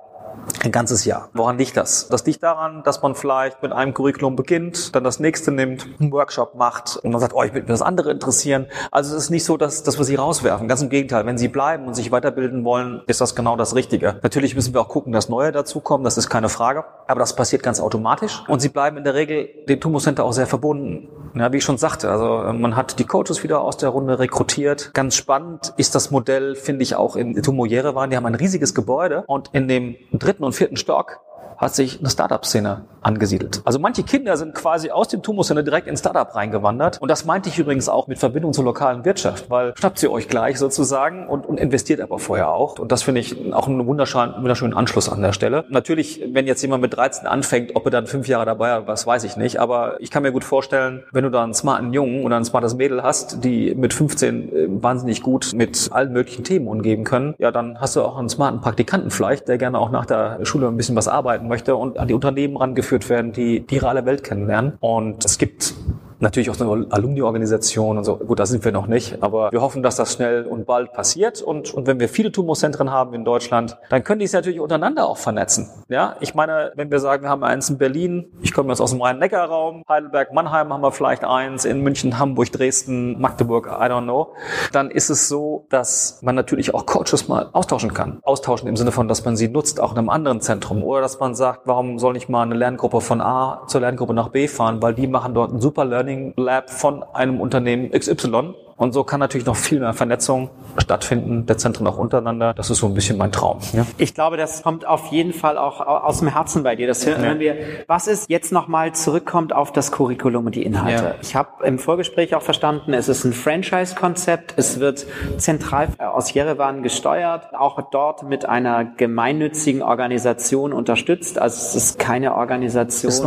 Ein ganzes Jahr. Woran liegt das? Das liegt daran, dass man vielleicht mit einem Curriculum beginnt, dann das nächste nimmt, einen Workshop macht und dann sagt, oh, ich will mir das andere interessieren. Also es ist nicht so, dass, dass wir sie rauswerfen. Ganz im Gegenteil. Wenn sie bleiben und sich weiterbilden wollen, ist das genau das Richtige. Natürlich müssen wir auch gucken, dass neue dazukommen. Das ist keine Frage. Aber das passiert ganz automatisch. Und sie bleiben in der Regel dem Tumor Center auch sehr verbunden. Ja, wie ich schon sagte, also man hat die Coaches wieder aus der Runde rekrutiert. Ganz spannend ist das Modell, finde ich, auch in Tumor Jerewan. Die haben ein riesiges Gebäude und in dem dritten und vierten Stock hat sich eine Startup-Szene angesiedelt. Also manche Kinder sind quasi aus dem Tumor-Center direkt ins Startup reingewandert. Und das meinte ich übrigens auch mit Verbindung zur lokalen Wirtschaft, weil schnappt sie euch gleich sozusagen und, und investiert aber vorher auch. Und das finde ich auch einen wunderschönen, wunderschönen Anschluss an der Stelle. Natürlich, wenn jetzt jemand mit 13 anfängt, ob er dann fünf Jahre dabei ist, was weiß ich nicht. Aber ich kann mir gut vorstellen, wenn du da einen smarten Jungen oder ein smartes Mädel hast, die mit 15 äh, wahnsinnig gut mit allen möglichen Themen umgeben können, ja, dann hast du auch einen smarten Praktikanten vielleicht, der gerne auch nach der Schule ein bisschen was arbeiten möchte und an die Unternehmen rangeführt werden, die die reale Welt kennenlernen. Und es gibt natürlich auch so eine Alumni-Organisation und so. Gut, da sind wir noch nicht, aber wir hoffen, dass das schnell und bald passiert. Und, und wenn wir viele Tumorzentren haben in Deutschland, dann können die sich natürlich untereinander auch vernetzen. Ja, ich meine, wenn wir sagen, wir haben eins in Berlin, ich komme jetzt aus dem Rhein-Neckar-Raum, Heidelberg, Mannheim haben wir vielleicht eins, in München, Hamburg, Dresden, Magdeburg, I don't know, dann ist es so, dass man natürlich auch Coaches mal austauschen kann. Austauschen im Sinne von, dass man sie nutzt, auch in einem anderen Zentrum. Oder dass man sagt, warum soll ich mal eine Lerngruppe von A zur Lerngruppe nach B fahren, weil die machen dort ein super Learning Learning Lab von einem Unternehmen XY und so kann natürlich noch viel mehr Vernetzung stattfinden, der Zentren auch untereinander. Das ist so ein bisschen mein Traum. Ja? Ich glaube, das kommt auf jeden Fall auch aus dem Herzen bei dir. Das hören ja. wir. Was ist jetzt nochmal zurückkommt auf das Curriculum und die Inhalte? Ja. Ich habe im Vorgespräch auch verstanden, es ist ein Franchise-Konzept. Es wird zentral aus Jerewan gesteuert, auch dort mit einer gemeinnützigen Organisation unterstützt. Also es ist keine Organisation, ist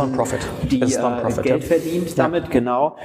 die ist äh, Geld verdient damit, genau.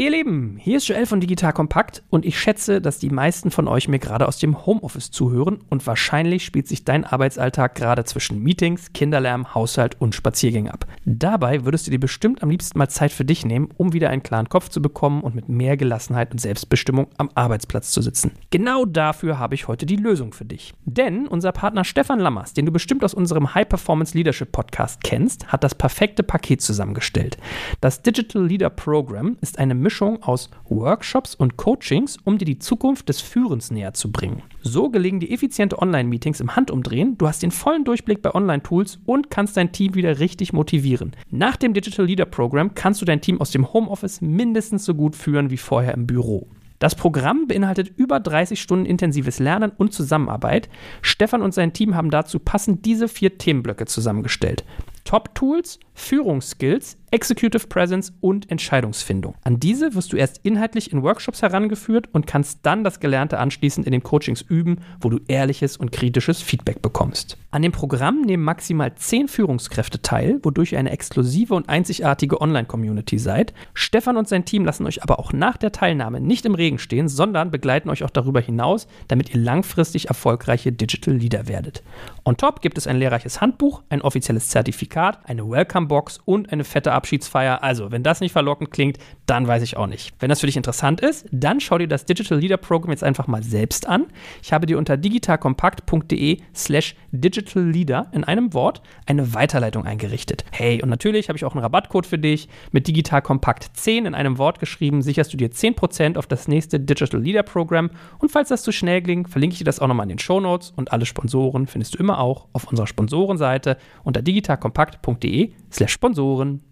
Ihr Lieben, hier ist Joel von Digital Kompakt und ich schätze, dass die meisten von euch mir gerade aus dem Homeoffice zuhören und wahrscheinlich spielt sich dein Arbeitsalltag gerade zwischen Meetings, Kinderlärm, Haushalt und Spaziergängen ab. Dabei würdest du dir bestimmt am liebsten mal Zeit für dich nehmen, um wieder einen klaren Kopf zu bekommen und mit mehr Gelassenheit und Selbstbestimmung am Arbeitsplatz zu sitzen. Genau dafür habe ich heute die Lösung für dich. Denn unser Partner Stefan Lammers, den du bestimmt aus unserem High Performance Leadership Podcast kennst, hat das perfekte Paket zusammengestellt. Das Digital Leader Program ist eine Mischung Mischung aus Workshops und Coachings, um dir die Zukunft des Führens näher zu bringen. So gelingen dir effiziente Online-Meetings im Handumdrehen, du hast den vollen Durchblick bei Online-Tools und kannst dein Team wieder richtig motivieren. Nach dem Digital Leader Program kannst du dein Team aus dem Homeoffice mindestens so gut führen wie vorher im Büro. Das Programm beinhaltet über 30 Stunden intensives Lernen und Zusammenarbeit. Stefan und sein Team haben dazu passend diese vier Themenblöcke zusammengestellt. Top-Tools, Führungsskills, Executive Presence und Entscheidungsfindung. An diese wirst du erst inhaltlich in Workshops herangeführt und kannst dann das Gelernte anschließend in den Coachings üben, wo du ehrliches und kritisches Feedback bekommst. An dem Programm nehmen maximal zehn Führungskräfte teil, wodurch ihr eine exklusive und einzigartige Online-Community seid. Stefan und sein Team lassen euch aber auch nach der Teilnahme nicht im Regen stehen, sondern begleiten euch auch darüber hinaus, damit ihr langfristig erfolgreiche Digital Leader werdet. On top gibt es ein lehrreiches Handbuch, ein offizielles Zertifikat, eine Welcome-Box und eine fette Abschiedsfeier. Also, wenn das nicht verlockend klingt, dann weiß ich auch nicht. Wenn das für dich interessant ist, dann schau dir das Digital Leader Program jetzt einfach mal selbst an. Ich habe dir unter digitalkompakt.de slash digital leader in einem Wort eine Weiterleitung eingerichtet. Hey, und natürlich habe ich auch einen Rabattcode für dich. Mit digitalkompakt 10 in einem Wort geschrieben, sicherst du dir 10% auf das nächste Digital Leader Program. Und falls das zu schnell ging, verlinke ich dir das auch nochmal in den Show Notes und alle Sponsoren findest du immer auch auf unserer Sponsorenseite unter digitalkompakt.de slash Sponsoren.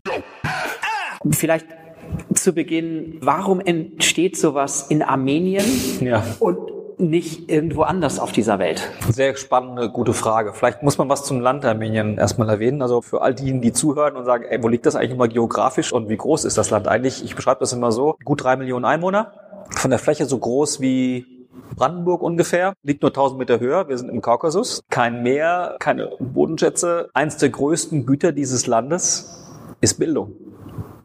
Vielleicht zu Beginn, warum entsteht sowas in Armenien ja. und nicht irgendwo anders auf dieser Welt? Sehr spannende, gute Frage. Vielleicht muss man was zum Land Armenien erstmal erwähnen. Also für all diejenigen, die zuhören und sagen, ey, wo liegt das eigentlich immer geografisch und wie groß ist das Land eigentlich? Ich beschreibe das immer so. Gut drei Millionen Einwohner. Von der Fläche so groß wie Brandenburg ungefähr, liegt nur 1000 Meter höher. Wir sind im Kaukasus. Kein Meer, keine Bodenschätze. Eins der größten Güter dieses Landes ist Bildung.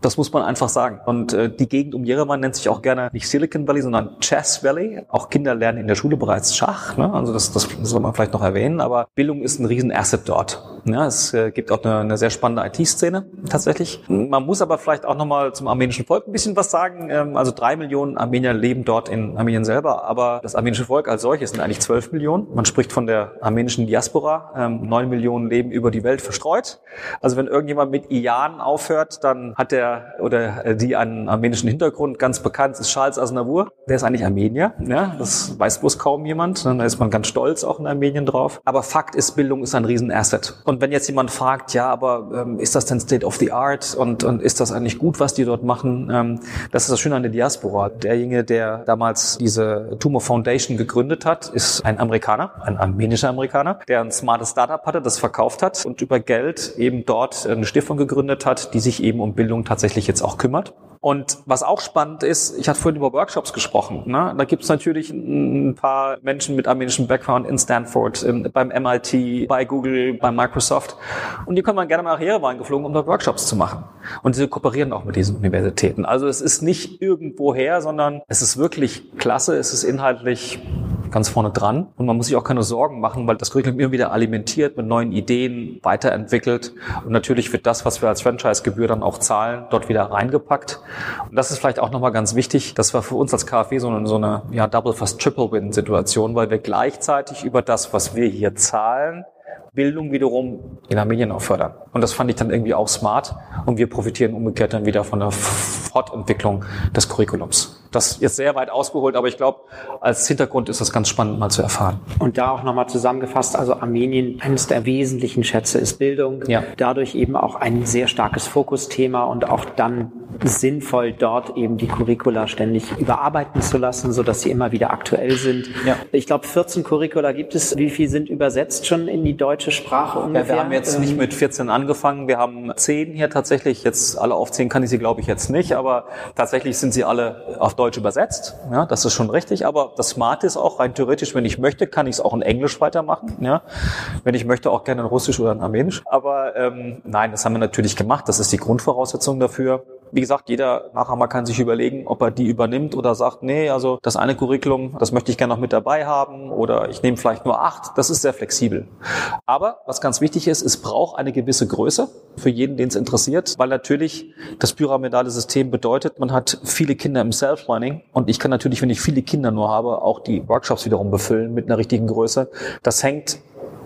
Das muss man einfach sagen. Und äh, die Gegend um Jerewan nennt sich auch gerne nicht Silicon Valley, sondern Chess Valley. Auch Kinder lernen in der Schule bereits Schach. Ne? Also das, das soll man vielleicht noch erwähnen. Aber Bildung ist ein Riesenasset dort. Ja, es äh, gibt auch eine, eine sehr spannende IT-Szene tatsächlich. Man muss aber vielleicht auch nochmal zum armenischen Volk ein bisschen was sagen. Ähm, also drei Millionen Armenier leben dort in Armenien selber, aber das armenische Volk als solches sind eigentlich zwölf Millionen. Man spricht von der armenischen Diaspora. Ähm, neun Millionen leben über die Welt verstreut. Also wenn irgendjemand mit Ian aufhört, dann hat der oder die einen armenischen Hintergrund. Ganz bekannt ist Charles Aznavour. Der ist eigentlich Armenier. Ja, das weiß bloß kaum jemand. Da ist man ganz stolz auch in Armenien drauf. Aber Fakt ist, Bildung ist ein Riesenasset. Und wenn jetzt jemand fragt, ja, aber ähm, ist das denn State of the Art und, und ist das eigentlich gut, was die dort machen? Ähm, das ist das Schöne an der Diaspora. Derjenige, der damals diese Tumor Foundation gegründet hat, ist ein Amerikaner, ein armenischer Amerikaner, der ein smartes Startup hatte, das verkauft hat und über Geld eben dort eine Stiftung gegründet hat, die sich eben um Bildung tatsächlich jetzt auch kümmert. Und was auch spannend ist, ich hatte vorhin über Workshops gesprochen. Ne? Da gibt es natürlich ein paar Menschen mit armenischem Background in Stanford, in, beim MIT, bei Google, bei Microsoft. Und die kommen dann gerne mal nach Jerewan geflogen, um dort Workshops zu machen. Und sie kooperieren auch mit diesen Universitäten. Also es ist nicht irgendwoher, sondern es ist wirklich klasse, es ist inhaltlich ganz vorne dran. Und man muss sich auch keine Sorgen machen, weil das Curriculum immer wieder alimentiert, mit neuen Ideen weiterentwickelt. Und natürlich wird das, was wir als Franchise-Gebühr dann auch zahlen, dort wieder reingepackt. Und das ist vielleicht auch nochmal ganz wichtig. Das war für uns als KfW so eine, so eine ja, Double, fast Triple-Win-Situation, weil wir gleichzeitig über das, was wir hier zahlen, Bildung wiederum in Armenien auch fördern. Und das fand ich dann irgendwie auch smart. Und wir profitieren umgekehrt dann wieder von der Fortentwicklung des Curriculums. Das ist sehr weit ausgeholt, aber ich glaube, als Hintergrund ist das ganz spannend mal zu erfahren. Und da auch nochmal zusammengefasst, also Armenien, eines der wesentlichen Schätze ist Bildung. Ja. Dadurch eben auch ein sehr starkes Fokusthema und auch dann sinnvoll, dort eben die Curricula ständig überarbeiten zu lassen, so dass sie immer wieder aktuell sind. Ja. Ich glaube, 14 Curricula gibt es. Wie viel sind übersetzt schon in die deutsche Sprache ungefähr? Ja, wir haben jetzt nicht ähm, mit 14 angefangen. Wir haben 10 hier tatsächlich. Jetzt alle aufzählen kann ich sie, glaube ich, jetzt nicht, aber tatsächlich sind sie alle auf Deutsch übersetzt. Ja, das ist schon richtig. Aber das Smart ist auch rein theoretisch, wenn ich möchte, kann ich es auch in Englisch weitermachen. Ja, wenn ich möchte, auch gerne in Russisch oder in Armenisch. Aber ähm, nein, das haben wir natürlich gemacht. Das ist die Grundvoraussetzung dafür wie gesagt, jeder Nachhammer kann sich überlegen, ob er die übernimmt oder sagt, nee, also das eine Curriculum, das möchte ich gerne noch mit dabei haben oder ich nehme vielleicht nur acht. Das ist sehr flexibel. Aber was ganz wichtig ist, es braucht eine gewisse Größe für jeden, den es interessiert, weil natürlich das pyramidale System bedeutet, man hat viele Kinder im Self-Learning und ich kann natürlich, wenn ich viele Kinder nur habe, auch die Workshops wiederum befüllen mit einer richtigen Größe. Das hängt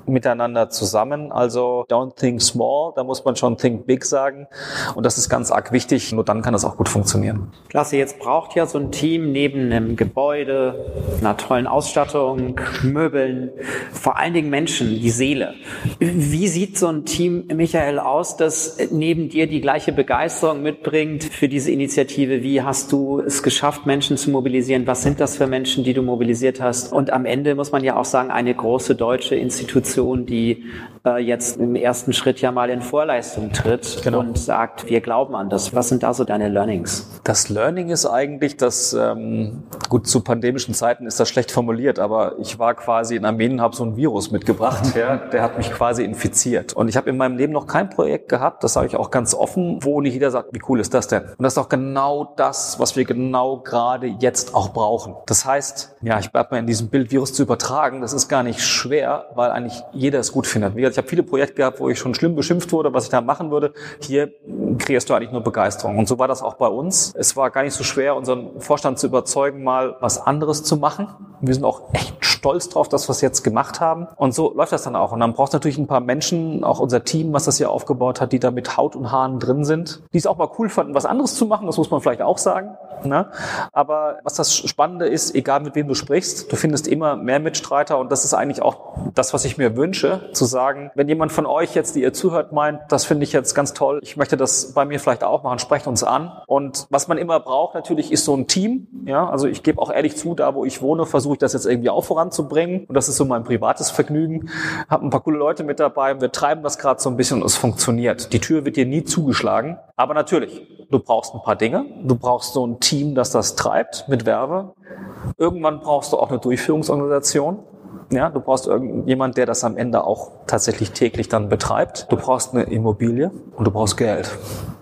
miteinander zusammen. Also don't think small, da muss man schon think big sagen. Und das ist ganz arg wichtig. Nur dann kann das auch gut funktionieren. Klasse, jetzt braucht ja so ein Team neben einem Gebäude, einer tollen Ausstattung, Möbeln, vor allen Dingen Menschen, die Seele. Wie sieht so ein Team, Michael, aus, das neben dir die gleiche Begeisterung mitbringt für diese Initiative? Wie hast du es geschafft, Menschen zu mobilisieren? Was sind das für Menschen, die du mobilisiert hast? Und am Ende muss man ja auch sagen, eine große deutsche Institution Organisation, die äh, jetzt im ersten Schritt ja mal in Vorleistung tritt genau. und sagt, wir glauben an das. Was sind da so deine Learnings? Das Learning ist eigentlich, dass, ähm, gut, zu pandemischen Zeiten ist das schlecht formuliert, aber ich war quasi in Armenien, habe so ein Virus mitgebracht, ja, der hat mich quasi infiziert. Und ich habe in meinem Leben noch kein Projekt gehabt, das sage ich auch ganz offen, wo nicht jeder sagt, wie cool ist das denn? Und das ist auch genau das, was wir genau gerade jetzt auch brauchen. Das heißt, ja, ich bleibe mal in diesem Bild, Virus zu übertragen, das ist gar nicht schwer, weil eigentlich jeder es gut findet. Ich habe viele Projekte gehabt, wo ich schon schlimm beschimpft wurde, was ich da machen würde. Hier kreierst du eigentlich nur Begeisterung. Und so war das auch bei uns. Es war gar nicht so schwer, unseren Vorstand zu überzeugen, mal was anderes zu machen. Wir sind auch echt stolz drauf, dass wir es jetzt gemacht haben. Und so läuft das dann auch. Und dann braucht es natürlich ein paar Menschen, auch unser Team, was das hier aufgebaut hat, die da mit Haut und Haaren drin sind, die es auch mal cool fanden, was anderes zu machen. Das muss man vielleicht auch sagen. Ne? Aber was das Spannende ist, egal mit wem du sprichst, du findest immer mehr Mitstreiter. Und das ist eigentlich auch das, was ich mir wünsche, zu sagen, wenn jemand von euch jetzt, die ihr zuhört, meint, das finde ich jetzt ganz toll, ich möchte das bei mir vielleicht auch machen, sprecht uns an. Und was man immer braucht natürlich ist so ein Team. Ja, also ich gebe auch ehrlich zu, da wo ich wohne, versuche ich das jetzt irgendwie auch voranzubringen. Und das ist so mein privates Vergnügen. Hab ein paar coole Leute mit dabei. Wir treiben das gerade so ein bisschen und es funktioniert. Die Tür wird dir nie zugeschlagen. Aber natürlich, du brauchst ein paar Dinge. Du brauchst so ein Team, das das treibt mit Werbe. Irgendwann brauchst du auch eine Durchführungsorganisation. Ja, du brauchst irgendjemand, der das am Ende auch tatsächlich täglich dann betreibt. Du brauchst eine Immobilie und du brauchst Geld.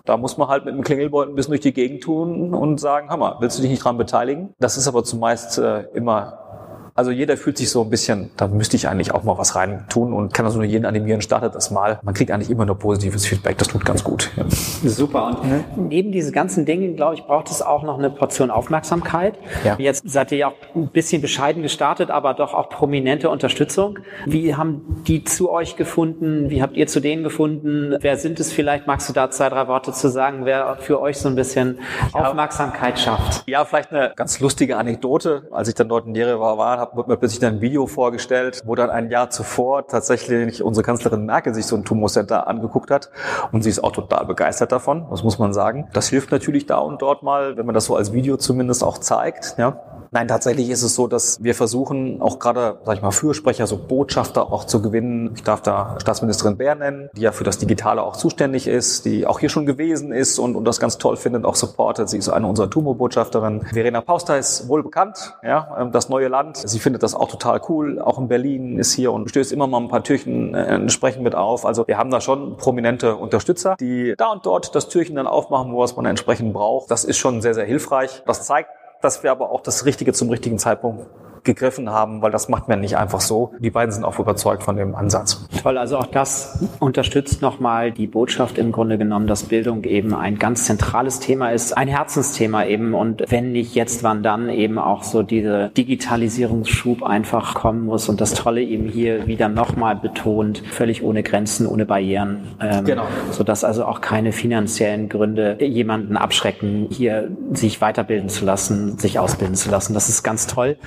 Da muss man halt mit dem Klingelbeutel ein bisschen durch die Gegend tun und sagen, Hammer, willst du dich nicht dran beteiligen? Das ist aber zumeist äh, immer also jeder fühlt sich so ein bisschen, da müsste ich eigentlich auch mal was rein tun und kann also nur jeden animieren, startet das mal. Man kriegt eigentlich immer nur positives Feedback, das tut ganz gut. Ja. Super. Und mhm. neben diesen ganzen Dingen, glaube ich, braucht es auch noch eine Portion Aufmerksamkeit. Ja. Jetzt seid ihr ja auch ein bisschen bescheiden gestartet, aber doch auch prominente Unterstützung. Wie haben die zu euch gefunden? Wie habt ihr zu denen gefunden? Wer sind es vielleicht? Magst du da zwei, drei Worte zu sagen, wer für euch so ein bisschen ja. Aufmerksamkeit schafft? Ja, vielleicht eine ganz lustige Anekdote. Als ich dann dort in Lehre war, war habe, wird mir plötzlich dann ein Video vorgestellt, wo dann ein Jahr zuvor tatsächlich unsere Kanzlerin Merkel sich so ein Tumorcenter angeguckt hat und sie ist auch total begeistert davon, das muss man sagen. Das hilft natürlich da und dort mal, wenn man das so als Video zumindest auch zeigt, ja. Nein, tatsächlich ist es so, dass wir versuchen, auch gerade, sag ich mal, Fürsprecher, so Botschafter auch zu gewinnen. Ich darf da Staatsministerin Bär nennen, die ja für das Digitale auch zuständig ist, die auch hier schon gewesen ist und, und das ganz toll findet, auch supportet. Sie ist eine unserer Tumor-Botschafterinnen. Verena Pauster ist wohl bekannt, ja, ähm, das neue Land. Sie findet das auch total cool. Auch in Berlin ist hier und stößt immer mal ein paar Türchen äh, entsprechend mit auf. Also wir haben da schon prominente Unterstützer, die da und dort das Türchen dann aufmachen, wo es man entsprechend braucht. Das ist schon sehr, sehr hilfreich. Das zeigt, dass wir aber auch das Richtige zum richtigen Zeitpunkt gegriffen haben, weil das macht man nicht einfach so. Die beiden sind auch überzeugt von dem Ansatz. Toll, also auch das unterstützt nochmal die Botschaft im Grunde genommen, dass Bildung eben ein ganz zentrales Thema ist, ein Herzensthema eben und wenn nicht jetzt, wann dann eben auch so diese Digitalisierungsschub einfach kommen muss und das Tolle eben hier wieder nochmal betont, völlig ohne Grenzen, ohne Barrieren, ähm, genau. sodass also auch keine finanziellen Gründe jemanden abschrecken, hier sich weiterbilden zu lassen, sich ausbilden zu lassen. Das ist ganz toll.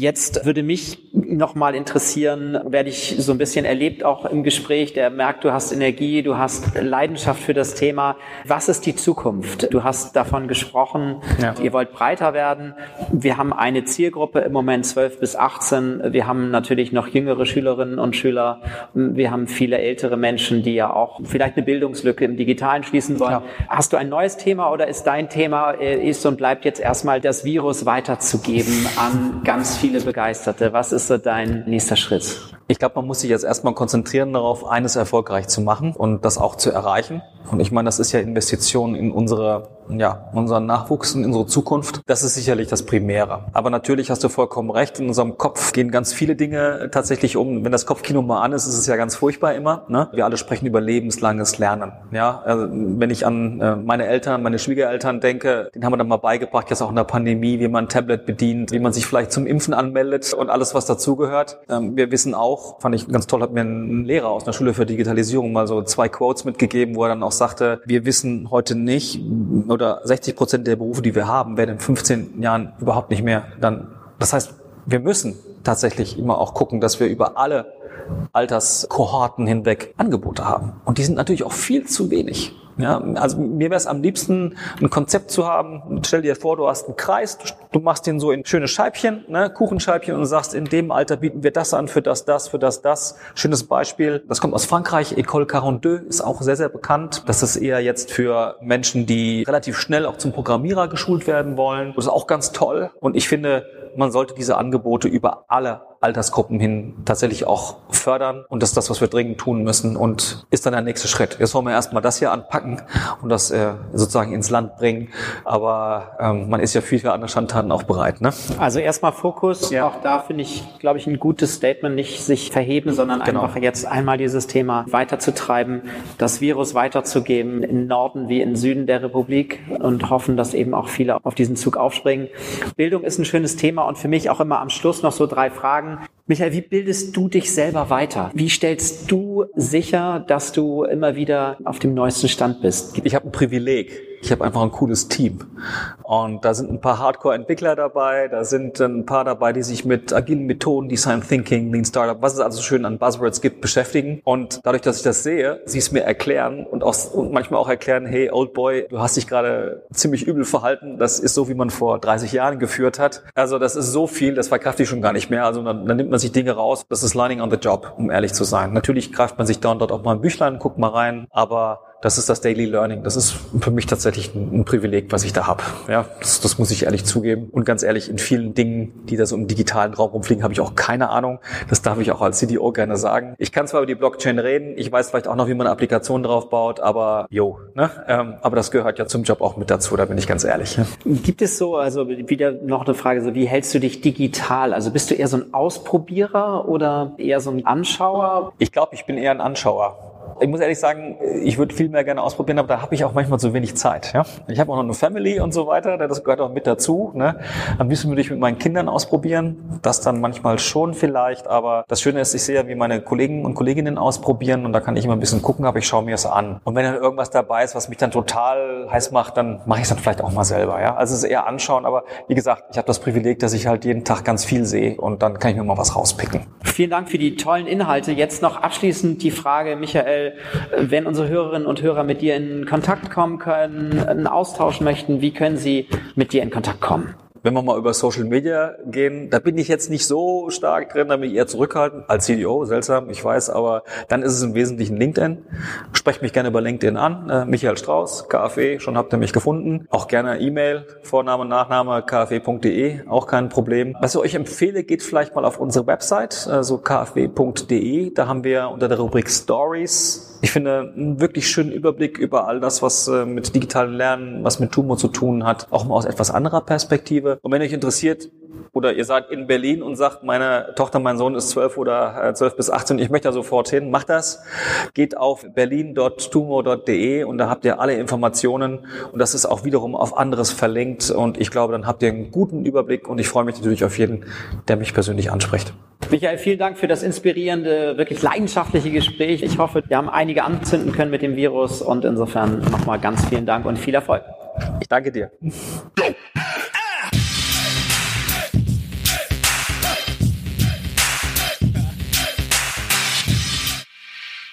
Jetzt würde mich nochmal interessieren, werde ich so ein bisschen erlebt auch im Gespräch, der merkt, du hast Energie, du hast Leidenschaft für das Thema. Was ist die Zukunft? Du hast davon gesprochen, ja. ihr wollt breiter werden. Wir haben eine Zielgruppe im Moment 12 bis 18. Wir haben natürlich noch jüngere Schülerinnen und Schüler. Wir haben viele ältere Menschen, die ja auch vielleicht eine Bildungslücke im Digitalen schließen wollen. Ja. Hast du ein neues Thema oder ist dein Thema äh, ist und bleibt jetzt erstmal das Virus weiterzugeben an ganz viele viele Begeisterte. Was ist so dein nächster Schritt? Ich glaube, man muss sich jetzt erstmal konzentrieren darauf, eines erfolgreich zu machen und das auch zu erreichen. Und ich meine, das ist ja Investition in unsere, ja, unseren Nachwuchs, in unsere Zukunft. Das ist sicherlich das Primäre. Aber natürlich hast du vollkommen recht. In unserem Kopf gehen ganz viele Dinge tatsächlich um. Wenn das Kopfkino mal an ist, ist es ja ganz furchtbar immer. Ne? Wir alle sprechen über lebenslanges Lernen. Ja, also, wenn ich an äh, meine Eltern, meine Schwiegereltern denke, den haben wir dann mal beigebracht, jetzt auch in der Pandemie, wie man ein Tablet bedient, wie man sich vielleicht zum Impfen anmeldet und alles, was dazugehört. Ähm, wir wissen auch, fand ich ganz toll, hat mir ein Lehrer aus einer Schule für Digitalisierung mal so zwei Quotes mitgegeben, wo er dann auch sagte, wir wissen heute nicht, oder 60 Prozent der Berufe, die wir haben, werden in 15 Jahren überhaupt nicht mehr dann. Das heißt, wir müssen tatsächlich immer auch gucken, dass wir über alle Alterskohorten hinweg Angebote haben. Und die sind natürlich auch viel zu wenig. Ja, also mir wäre es am liebsten, ein Konzept zu haben. Stell dir vor, du hast einen Kreis, du, machst den so in schöne Scheibchen, ne, Kuchenscheibchen und sagst, in dem Alter bieten wir das an, für das, das, für das, das. Schönes Beispiel. Das kommt aus Frankreich. École 42 ist auch sehr, sehr bekannt. Das ist eher jetzt für Menschen, die relativ schnell auch zum Programmierer geschult werden wollen. Das ist auch ganz toll. Und ich finde, man sollte diese Angebote über alle Altersgruppen hin tatsächlich auch fördern. Und das ist das, was wir dringend tun müssen und ist dann der nächste Schritt. Jetzt wollen wir erstmal das hier anpacken und das äh, sozusagen ins Land bringen. Aber ähm, man ist ja viel für andere Schandtaten auch bereit. Ne? Also erstmal Fokus. Ja. Auch da finde ich, glaube ich, ein gutes Statement. Nicht sich verheben, sondern genau. einfach jetzt einmal dieses Thema weiterzutreiben, das Virus weiterzugeben im Norden wie im Süden der Republik und hoffen, dass eben auch viele auf diesen Zug aufspringen. Bildung ist ein schönes Thema und für mich auch immer am Schluss noch so drei Fragen fragen, Michael, wie bildest du dich selber weiter? Wie stellst du sicher, dass du immer wieder auf dem neuesten Stand bist? Ich habe ein Privileg. Ich habe einfach ein cooles Team. Und da sind ein paar Hardcore-Entwickler dabei, da sind ein paar dabei, die sich mit agilen Methoden, Design Thinking, Lean Startup, was es also schön an Buzzwords gibt, beschäftigen. Und dadurch, dass ich das sehe, sie es mir erklären und, auch, und manchmal auch erklären, hey, Old Boy, du hast dich gerade ziemlich übel verhalten. Das ist so, wie man vor 30 Jahren geführt hat. Also das ist so viel, das verkrafte ich schon gar nicht mehr. Also dann, dann nimmt man sich Dinge raus. Das ist Learning on the Job, um ehrlich zu sein. Natürlich greift man sich da und dort auch mal ein Büchlein, guckt mal rein, aber das ist das Daily Learning. Das ist für mich tatsächlich ein, Privileg, was ich da habe. Ja, das, das muss ich ehrlich zugeben. Und ganz ehrlich, in vielen Dingen, die da so im digitalen Raum rumfliegen, habe ich auch keine Ahnung. Das darf ich auch als CDO gerne sagen. Ich kann zwar über die Blockchain reden, ich weiß vielleicht auch noch, wie man eine Applikation drauf baut, aber jo, ne? Ähm, aber das gehört ja zum Job auch mit dazu, da bin ich ganz ehrlich. Gibt es so, also wieder noch eine Frage, so wie hältst du dich digital? Also bist du eher so ein Ausprobierer oder eher so ein Anschauer? Ich glaube, ich bin eher ein Anschauer ich muss ehrlich sagen, ich würde viel mehr gerne ausprobieren, aber da habe ich auch manchmal zu wenig Zeit. Ja? Ich habe auch noch eine Family und so weiter, das gehört auch mit dazu. Ne? Am liebsten würde ich mit meinen Kindern ausprobieren, das dann manchmal schon vielleicht, aber das Schöne ist, ich sehe ja, wie meine Kollegen und Kolleginnen ausprobieren und da kann ich immer ein bisschen gucken, aber ich schaue mir es an. Und wenn dann irgendwas dabei ist, was mich dann total heiß macht, dann mache ich es dann vielleicht auch mal selber. Ja? Also es ist eher anschauen, aber wie gesagt, ich habe das Privileg, dass ich halt jeden Tag ganz viel sehe und dann kann ich mir mal was rauspicken. Vielen Dank für die tollen Inhalte. Jetzt noch abschließend die Frage, Michael, wenn unsere Hörerinnen und Hörer mit dir in Kontakt kommen können, einen Austausch möchten, wie können sie mit dir in Kontakt kommen? Wenn wir mal über Social Media gehen, da bin ich jetzt nicht so stark drin, da bin ich eher zurückhaltend als CDO, seltsam, ich weiß, aber dann ist es im Wesentlichen LinkedIn. Sprecht mich gerne über LinkedIn an, äh, Michael Strauß, KfW, schon habt ihr mich gefunden. Auch gerne E-Mail, Vorname, Nachname, kfw.de, auch kein Problem. Was ich euch empfehle, geht vielleicht mal auf unsere Website, also kfw.de, da haben wir unter der Rubrik Stories ich finde, einen wirklich schönen Überblick über all das, was äh, mit digitalen Lernen, was mit Tumor zu tun hat, auch mal aus etwas anderer Perspektive. Und wenn euch interessiert, oder ihr seid in Berlin und sagt, meine Tochter, mein Sohn ist 12 oder äh, 12 bis 18, ich möchte da sofort hin, macht das. Geht auf berlin.tumor.de und da habt ihr alle Informationen und das ist auch wiederum auf anderes verlinkt und ich glaube, dann habt ihr einen guten Überblick und ich freue mich natürlich auf jeden, der mich persönlich anspricht. Michael, vielen Dank für das inspirierende, wirklich leidenschaftliche Gespräch. Ich hoffe, wir haben einige anzünden können mit dem Virus und insofern nochmal ganz vielen Dank und viel Erfolg. Ich danke dir.